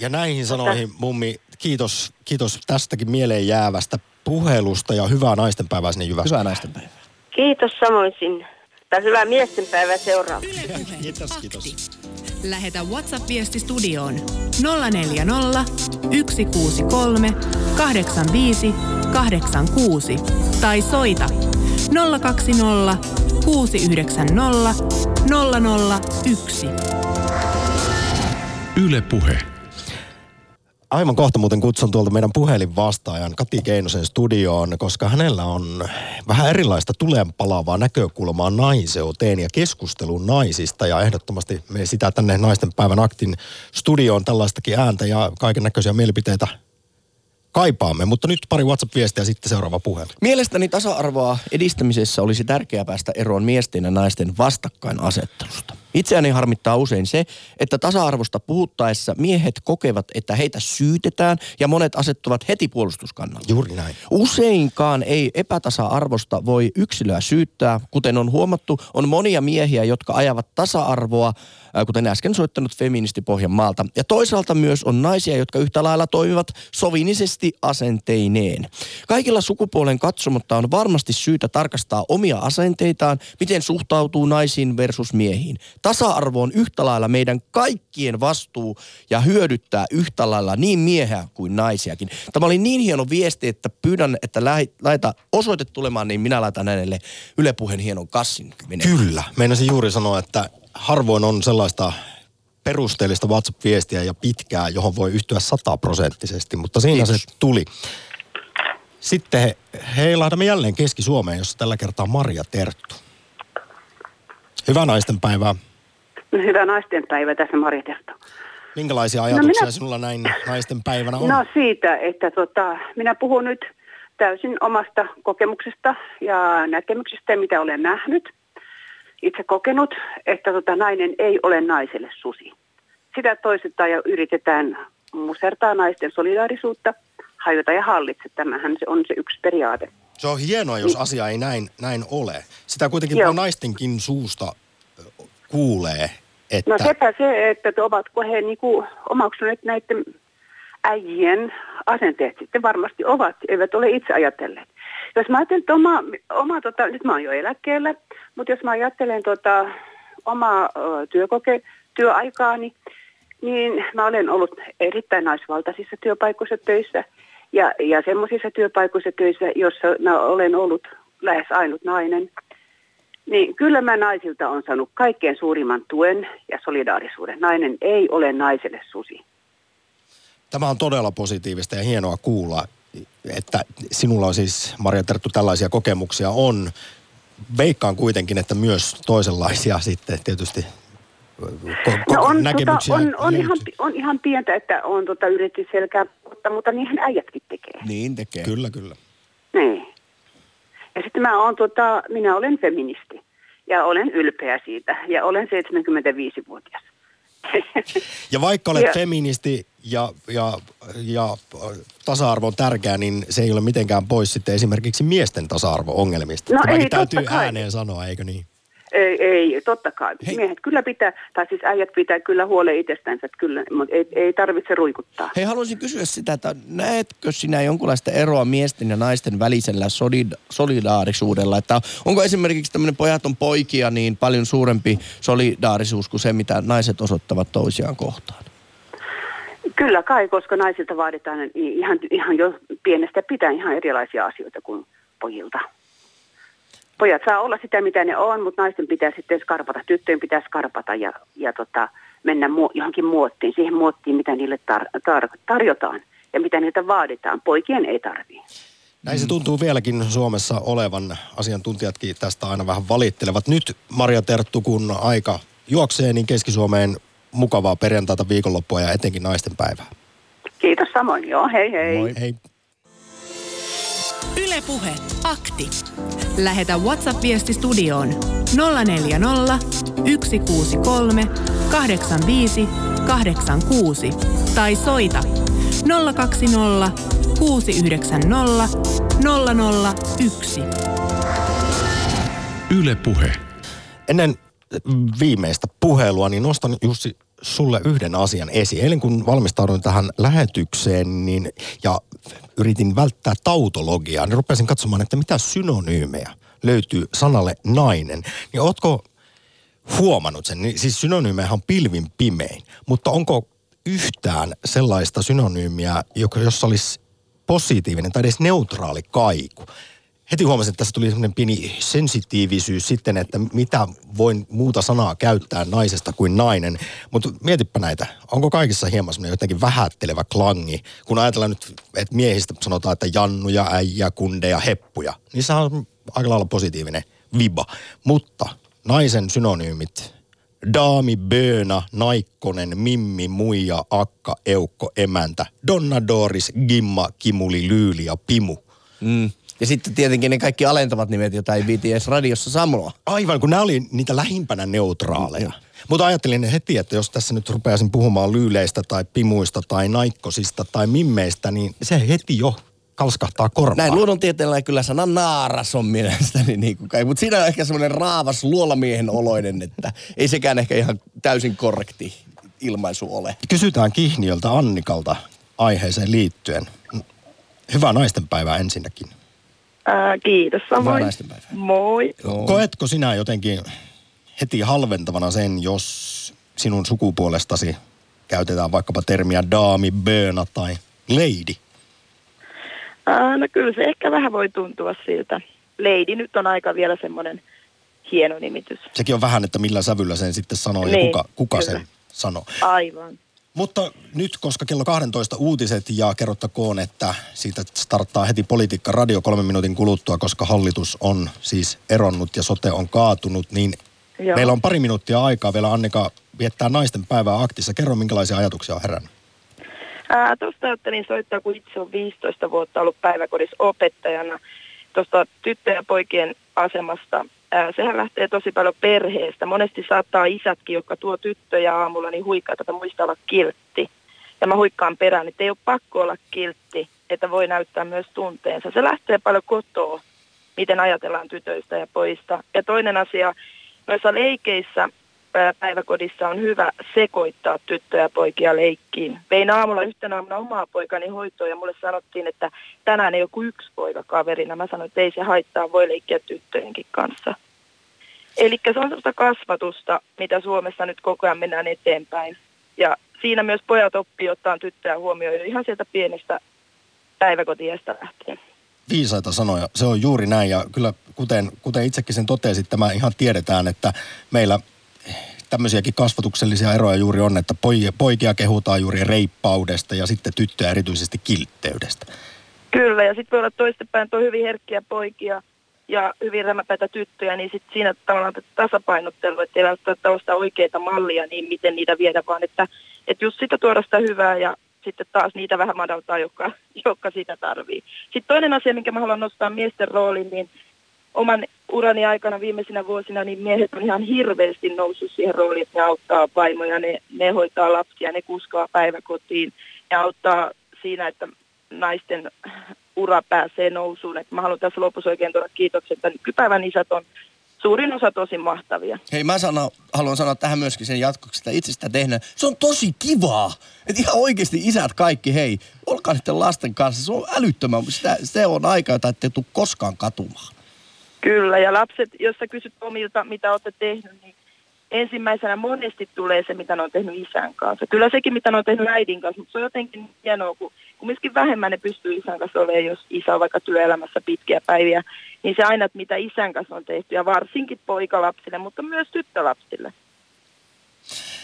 Ja näihin sanoihin, mummi, kiitos, kiitos tästäkin mieleen jäävästä puhelusta ja hyvää naistenpäivää sinne Jyväskylään. Hyvää naisten päivää. Kiitos samoin sinne. Tai hyvää miesten päivää seuraava. Yle Puhe. Kiitos, kiitos. Lähetä WhatsApp-viesti studioon 040 163 85 86 tai soita 020 690 001. Yle Puhe. Aivan kohta muuten kutsun tuolta meidän puhelinvastaajan Kati Keinosen studioon, koska hänellä on vähän erilaista tulenpalavaa näkökulmaa naiseuteen ja keskusteluun naisista. Ja ehdottomasti me sitä tänne naisten päivän aktin studioon tällaistakin ääntä ja kaiken näköisiä mielipiteitä kaipaamme. Mutta nyt pari WhatsApp-viestiä ja sitten seuraava puhelu. Mielestäni tasa-arvoa edistämisessä olisi tärkeää päästä eroon miesten ja naisten vastakkainasettelusta. Itseäni harmittaa usein se, että tasa-arvosta puhuttaessa miehet kokevat, että heitä syytetään ja monet asettuvat heti puolustuskannalle. Juuri näin. Useinkaan ei epätasa-arvosta voi yksilöä syyttää. Kuten on huomattu, on monia miehiä, jotka ajavat tasa-arvoa, kuten äsken soittanut feministi Pohjanmaalta. Ja toisaalta myös on naisia, jotka yhtä lailla toimivat sovinisesti asenteineen. Kaikilla sukupuolen katsomatta on varmasti syytä tarkastaa omia asenteitaan, miten suhtautuu naisiin versus miehiin. Tasa-arvo on yhtä lailla meidän kaikkien vastuu ja hyödyttää yhtä lailla niin miehiä kuin naisiakin. Tämä oli niin hieno viesti, että pyydän, että laita osoite tulemaan, niin minä laitan hänelle Yle Puheen hienon kassin menemään. Kyllä. Meinasin juuri sanoa, että harvoin on sellaista perusteellista WhatsApp-viestiä ja pitkää, johon voi yhtyä sataprosenttisesti, mutta siinä Kiitos. se tuli. Sitten he, heilahdamme jälleen Keski-Suomeen, jossa tällä kertaa Maria Terttu. Hyvää naistenpäivää. Hyvää naistenpäivä tässä Marja Terto. Minkälaisia ajatuksia minä- sinulla näin naistenpäivänä on? No siitä, että tota, minä puhun nyt täysin omasta kokemuksesta ja näkemyksestä, mitä olen nähnyt. Itse kokenut, että tota, nainen ei ole naiselle susi. Sitä toistetaan ja yritetään musertaa naisten solidaarisuutta, hajota ja hallitse. Tämähän se on se yksi periaate. Se on hienoa, jos asia ei näin, näin ole. Sitä kuitenkin Joo. naistenkin suusta kuulee, että... No sepä se, että ovatko he niinku omaksuneet näiden äijien asenteet sitten varmasti ovat, eivät ole itse ajatelleet. Jos mä ajattelen, että oma, oma tota, nyt mä oon jo eläkkeellä, mutta jos mä ajattelen tota, omaa ö, työkoke, työaikaani, niin mä olen ollut erittäin naisvaltaisissa työpaikoissa töissä ja, ja semmoisissa työpaikoissa töissä, jossa mä olen ollut lähes ainut nainen. Niin kyllä mä naisilta on saanut kaikkein suurimman tuen ja solidaarisuuden. Nainen ei ole naiselle susi. Tämä on todella positiivista ja hienoa kuulla, että sinulla on siis, Maria Terttu, tällaisia kokemuksia on. Veikkaan kuitenkin, että myös toisenlaisia sitten tietysti ko- No on, näkemyksiä tota, on, on, ihan, on ihan pientä, että on tota, yritetty selkää, mutta, mutta niinhän äijätkin tekee. Niin tekee. Kyllä, kyllä. Niin. Ja sitten mä oon, tota, minä olen feministi ja olen ylpeä siitä ja olen 75-vuotias. Ja vaikka olet Ja- feministi ja, ja, ja tasa-arvo on tärkeä, niin se ei ole mitenkään pois sitten esimerkiksi miesten tasa-arvo-ongelmista. No Tämäkin ei, täytyy kai. ääneen sanoa, eikö niin? Ei, ei, totta kai. Hei. Miehet kyllä pitää, tai siis äijät pitää kyllä huolen itsestänsä, kyllä, mutta ei, ei tarvitse ruikuttaa. Hei, haluaisin kysyä sitä, että näetkö sinä jonkunlaista eroa miesten ja naisten välisellä solid- solidaarisuudella? Että onko esimerkiksi tämmöinen pojat on poikia niin paljon suurempi solidaarisuus kuin se, mitä naiset osoittavat toisiaan kohtaan? Kyllä kai, koska naisilta vaaditaan ihan, ihan jo pienestä pitää ihan erilaisia asioita kuin pojilta. Pojat saa olla sitä, mitä ne on, mutta naisten pitää sitten skarpata, tyttöjen pitää skarpata ja, ja tota, mennä mu- johonkin muottiin, siihen muottiin, mitä niille tar- tar- tarjotaan ja mitä niiltä vaaditaan. Poikien ei tarvii. Näin se tuntuu vieläkin Suomessa olevan. Asiantuntijatkin tästä aina vähän valittelevat. Nyt Maria Terttu, kun aika juoksee, niin Keski-Suomeen mukavaa perjantaita, viikonloppua ja etenkin naisten päivää. Kiitos samoin, joo, hei hei. Moi. Hei. Ylepuhe akti. Lähetä WhatsApp-viesti studioon 040 163 85 86 tai soita 020 690 001. Yle Puhe. Ennen viimeistä puhelua, niin nostan Jussi sulle yhden asian esiin. Eilen kun valmistauduin tähän lähetykseen niin, ja yritin välttää tautologiaa, niin rupesin katsomaan, että mitä synonyymejä löytyy sanalle nainen. Niin ootko huomannut sen? Niin, siis synonyymejä on pilvin pimein, mutta onko yhtään sellaista synonyymiä, joka, jossa olisi positiivinen tai edes neutraali kaiku? Heti huomasin, että tässä tuli semmoinen pieni sensitiivisyys sitten, että mitä voin muuta sanaa käyttää naisesta kuin nainen. Mutta mietipä näitä. Onko kaikissa hieman semmoinen jotenkin vähättelevä klangi? Kun ajatellaan nyt, että miehistä sanotaan, että jannuja, äijä, kundeja, heppuja. Niissä on aika lailla positiivinen viba. Mutta naisen synonyymit, daami, böna, naikkonen, mimmi, muija, akka, eukko, emäntä, donna, doris, gimma, kimuli, lyyli ja pimu. Mm. Ja sitten tietenkin ne kaikki alentavat nimet, joita ei viiti edes radiossa samloa. Aivan, kun nämä oli niitä lähimpänä neutraaleja. Mm. Mutta ajattelin heti, että jos tässä nyt rupeaisin puhumaan lyyleistä tai pimuista tai naikkosista tai mimmeistä, niin se heti jo kalskahtaa korvaan. Näin luonnontieteellä kyllä sana naaras on mielestäni niin kuin kai. Mutta siinä on ehkä semmoinen raavas luolamiehen oloinen, että ei sekään ehkä ihan täysin korrekti ilmaisu ole. Kysytään Kihniöltä Annikalta aiheeseen liittyen. Hyvää naistenpäivää ensinnäkin. Ää, kiitos samoin. Moi. Koetko sinä jotenkin heti halventavana sen, jos sinun sukupuolestasi käytetään vaikkapa termiä daami, böna tai lady? Ää, no kyllä se ehkä vähän voi tuntua siltä. Lady nyt on aika vielä semmoinen hieno nimitys. Sekin on vähän, että millä sävyllä sen sitten sanoo niin, ja kuka, kuka sen sanoo. Aivan. Mutta nyt, koska kello 12 uutiset ja kerrottakoon, että siitä starttaa heti politiikka radio kolmen minuutin kuluttua, koska hallitus on siis eronnut ja sote on kaatunut, niin Joo. meillä on pari minuuttia aikaa vielä Annika viettää naisten päivää aktissa. Kerro, minkälaisia ajatuksia on herännyt? Tuosta ajattelin soittaa, kun itse on 15 vuotta ollut päiväkodissa opettajana. Tuosta tyttöjen ja poikien asemasta sehän lähtee tosi paljon perheestä. Monesti saattaa isätkin, jotka tuo tyttöjä aamulla, niin huikkaa, että muista olla kiltti. Ja mä huikkaan perään, että ei ole pakko olla kiltti, että voi näyttää myös tunteensa. Se lähtee paljon kotoa, miten ajatellaan tytöistä ja poista. Ja toinen asia, noissa leikeissä päiväkodissa on hyvä sekoittaa tyttöjä ja poikia leikkiin. Vein aamulla yhtenä aamuna omaa poikani hoitoon ja mulle sanottiin, että tänään ei ole yksi poika kaverina. Mä sanoin, että ei se haittaa, voi leikkiä tyttöjenkin kanssa. Eli se on sellaista kasvatusta, mitä Suomessa nyt koko ajan mennään eteenpäin. Ja siinä myös pojat oppii ottaa tyttöjä huomioon ihan sieltä pienestä päiväkotiesta lähtien. Viisaita sanoja, se on juuri näin ja kyllä kuten, kuten itsekin sen totesit, tämä ihan tiedetään, että meillä tämmöisiäkin kasvatuksellisia eroja juuri on, että poikia kehutaan juuri reippaudesta ja sitten tyttöjä erityisesti kiltteydestä. Kyllä, ja sitten voi olla toistepäin, tuo hyvin herkkiä poikia ja hyvin rämäpäitä tyttöjä, niin sitten siinä tavallaan tasapainottelu, että ei välttämättä ole sitä oikeita mallia, niin miten niitä viedä, vaan että, että just sitä tuoda sitä hyvää ja sitten taas niitä vähän madaltaa, jotka, jotka sitä tarvii. Sitten toinen asia, minkä mä haluan nostaa miesten rooliin, niin oman urani aikana viimeisinä vuosina, niin miehet on ihan hirveästi noussut siihen rooliin, että ne auttaa vaimoja, ne, ne hoitaa lapsia, ne kuskaa päiväkotiin ja auttaa siinä, että naisten ura pääsee nousuun. Että mä haluan tässä lopussa oikein tuoda kiitokset, että nykypäivän isät on suurin osa tosi mahtavia. Hei, mä sano, haluan sanoa tähän myöskin sen jatkoksi, että itse sitä tehdään. Se on tosi kivaa. Että ihan oikeasti isät kaikki, hei, olkaa niiden lasten kanssa. Se on älyttömän. Sitä, se on aika, jota ette tule koskaan katumaan. Kyllä, ja lapset, jos sä kysyt omilta, mitä olette tehnyt, niin ensimmäisenä monesti tulee se, mitä ne on tehnyt isän kanssa. Kyllä sekin, mitä ne on tehnyt äidin kanssa, mutta se on jotenkin hienoa, kun kumminkin vähemmän ne pystyy isän kanssa olemaan, jos isä on vaikka työelämässä pitkiä päiviä, niin se aina, mitä isän kanssa on tehty, ja varsinkin poikalapsille, mutta myös tyttölapsille.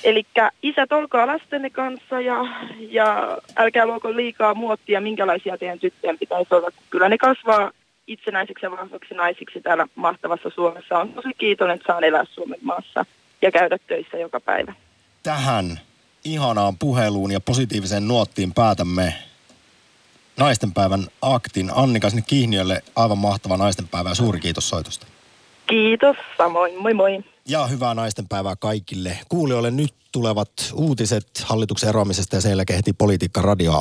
Eli isät, olkaa lastenne kanssa ja, ja älkää luoko liikaa muottia, minkälaisia teidän tyttöjen pitäisi olla. Kyllä ne kasvaa itsenäisiksi ja vahvaksi naisiksi täällä mahtavassa Suomessa. On tosi kiitollinen, että saan elää Suomen maassa ja käydä töissä joka päivä. tähän ihanaan puheluun ja positiiviseen nuottiin päätämme naistenpäivän aktin. Annika sinne Kihniölle aivan mahtava naistenpäivä ja suuri kiitos soitosta. Kiitos, samoin. Moi moi. Ja hyvää naistenpäivää kaikille. Kuulijoille nyt tulevat uutiset hallituksen eroamisesta ja sen jälkeen heti Politiikka Radio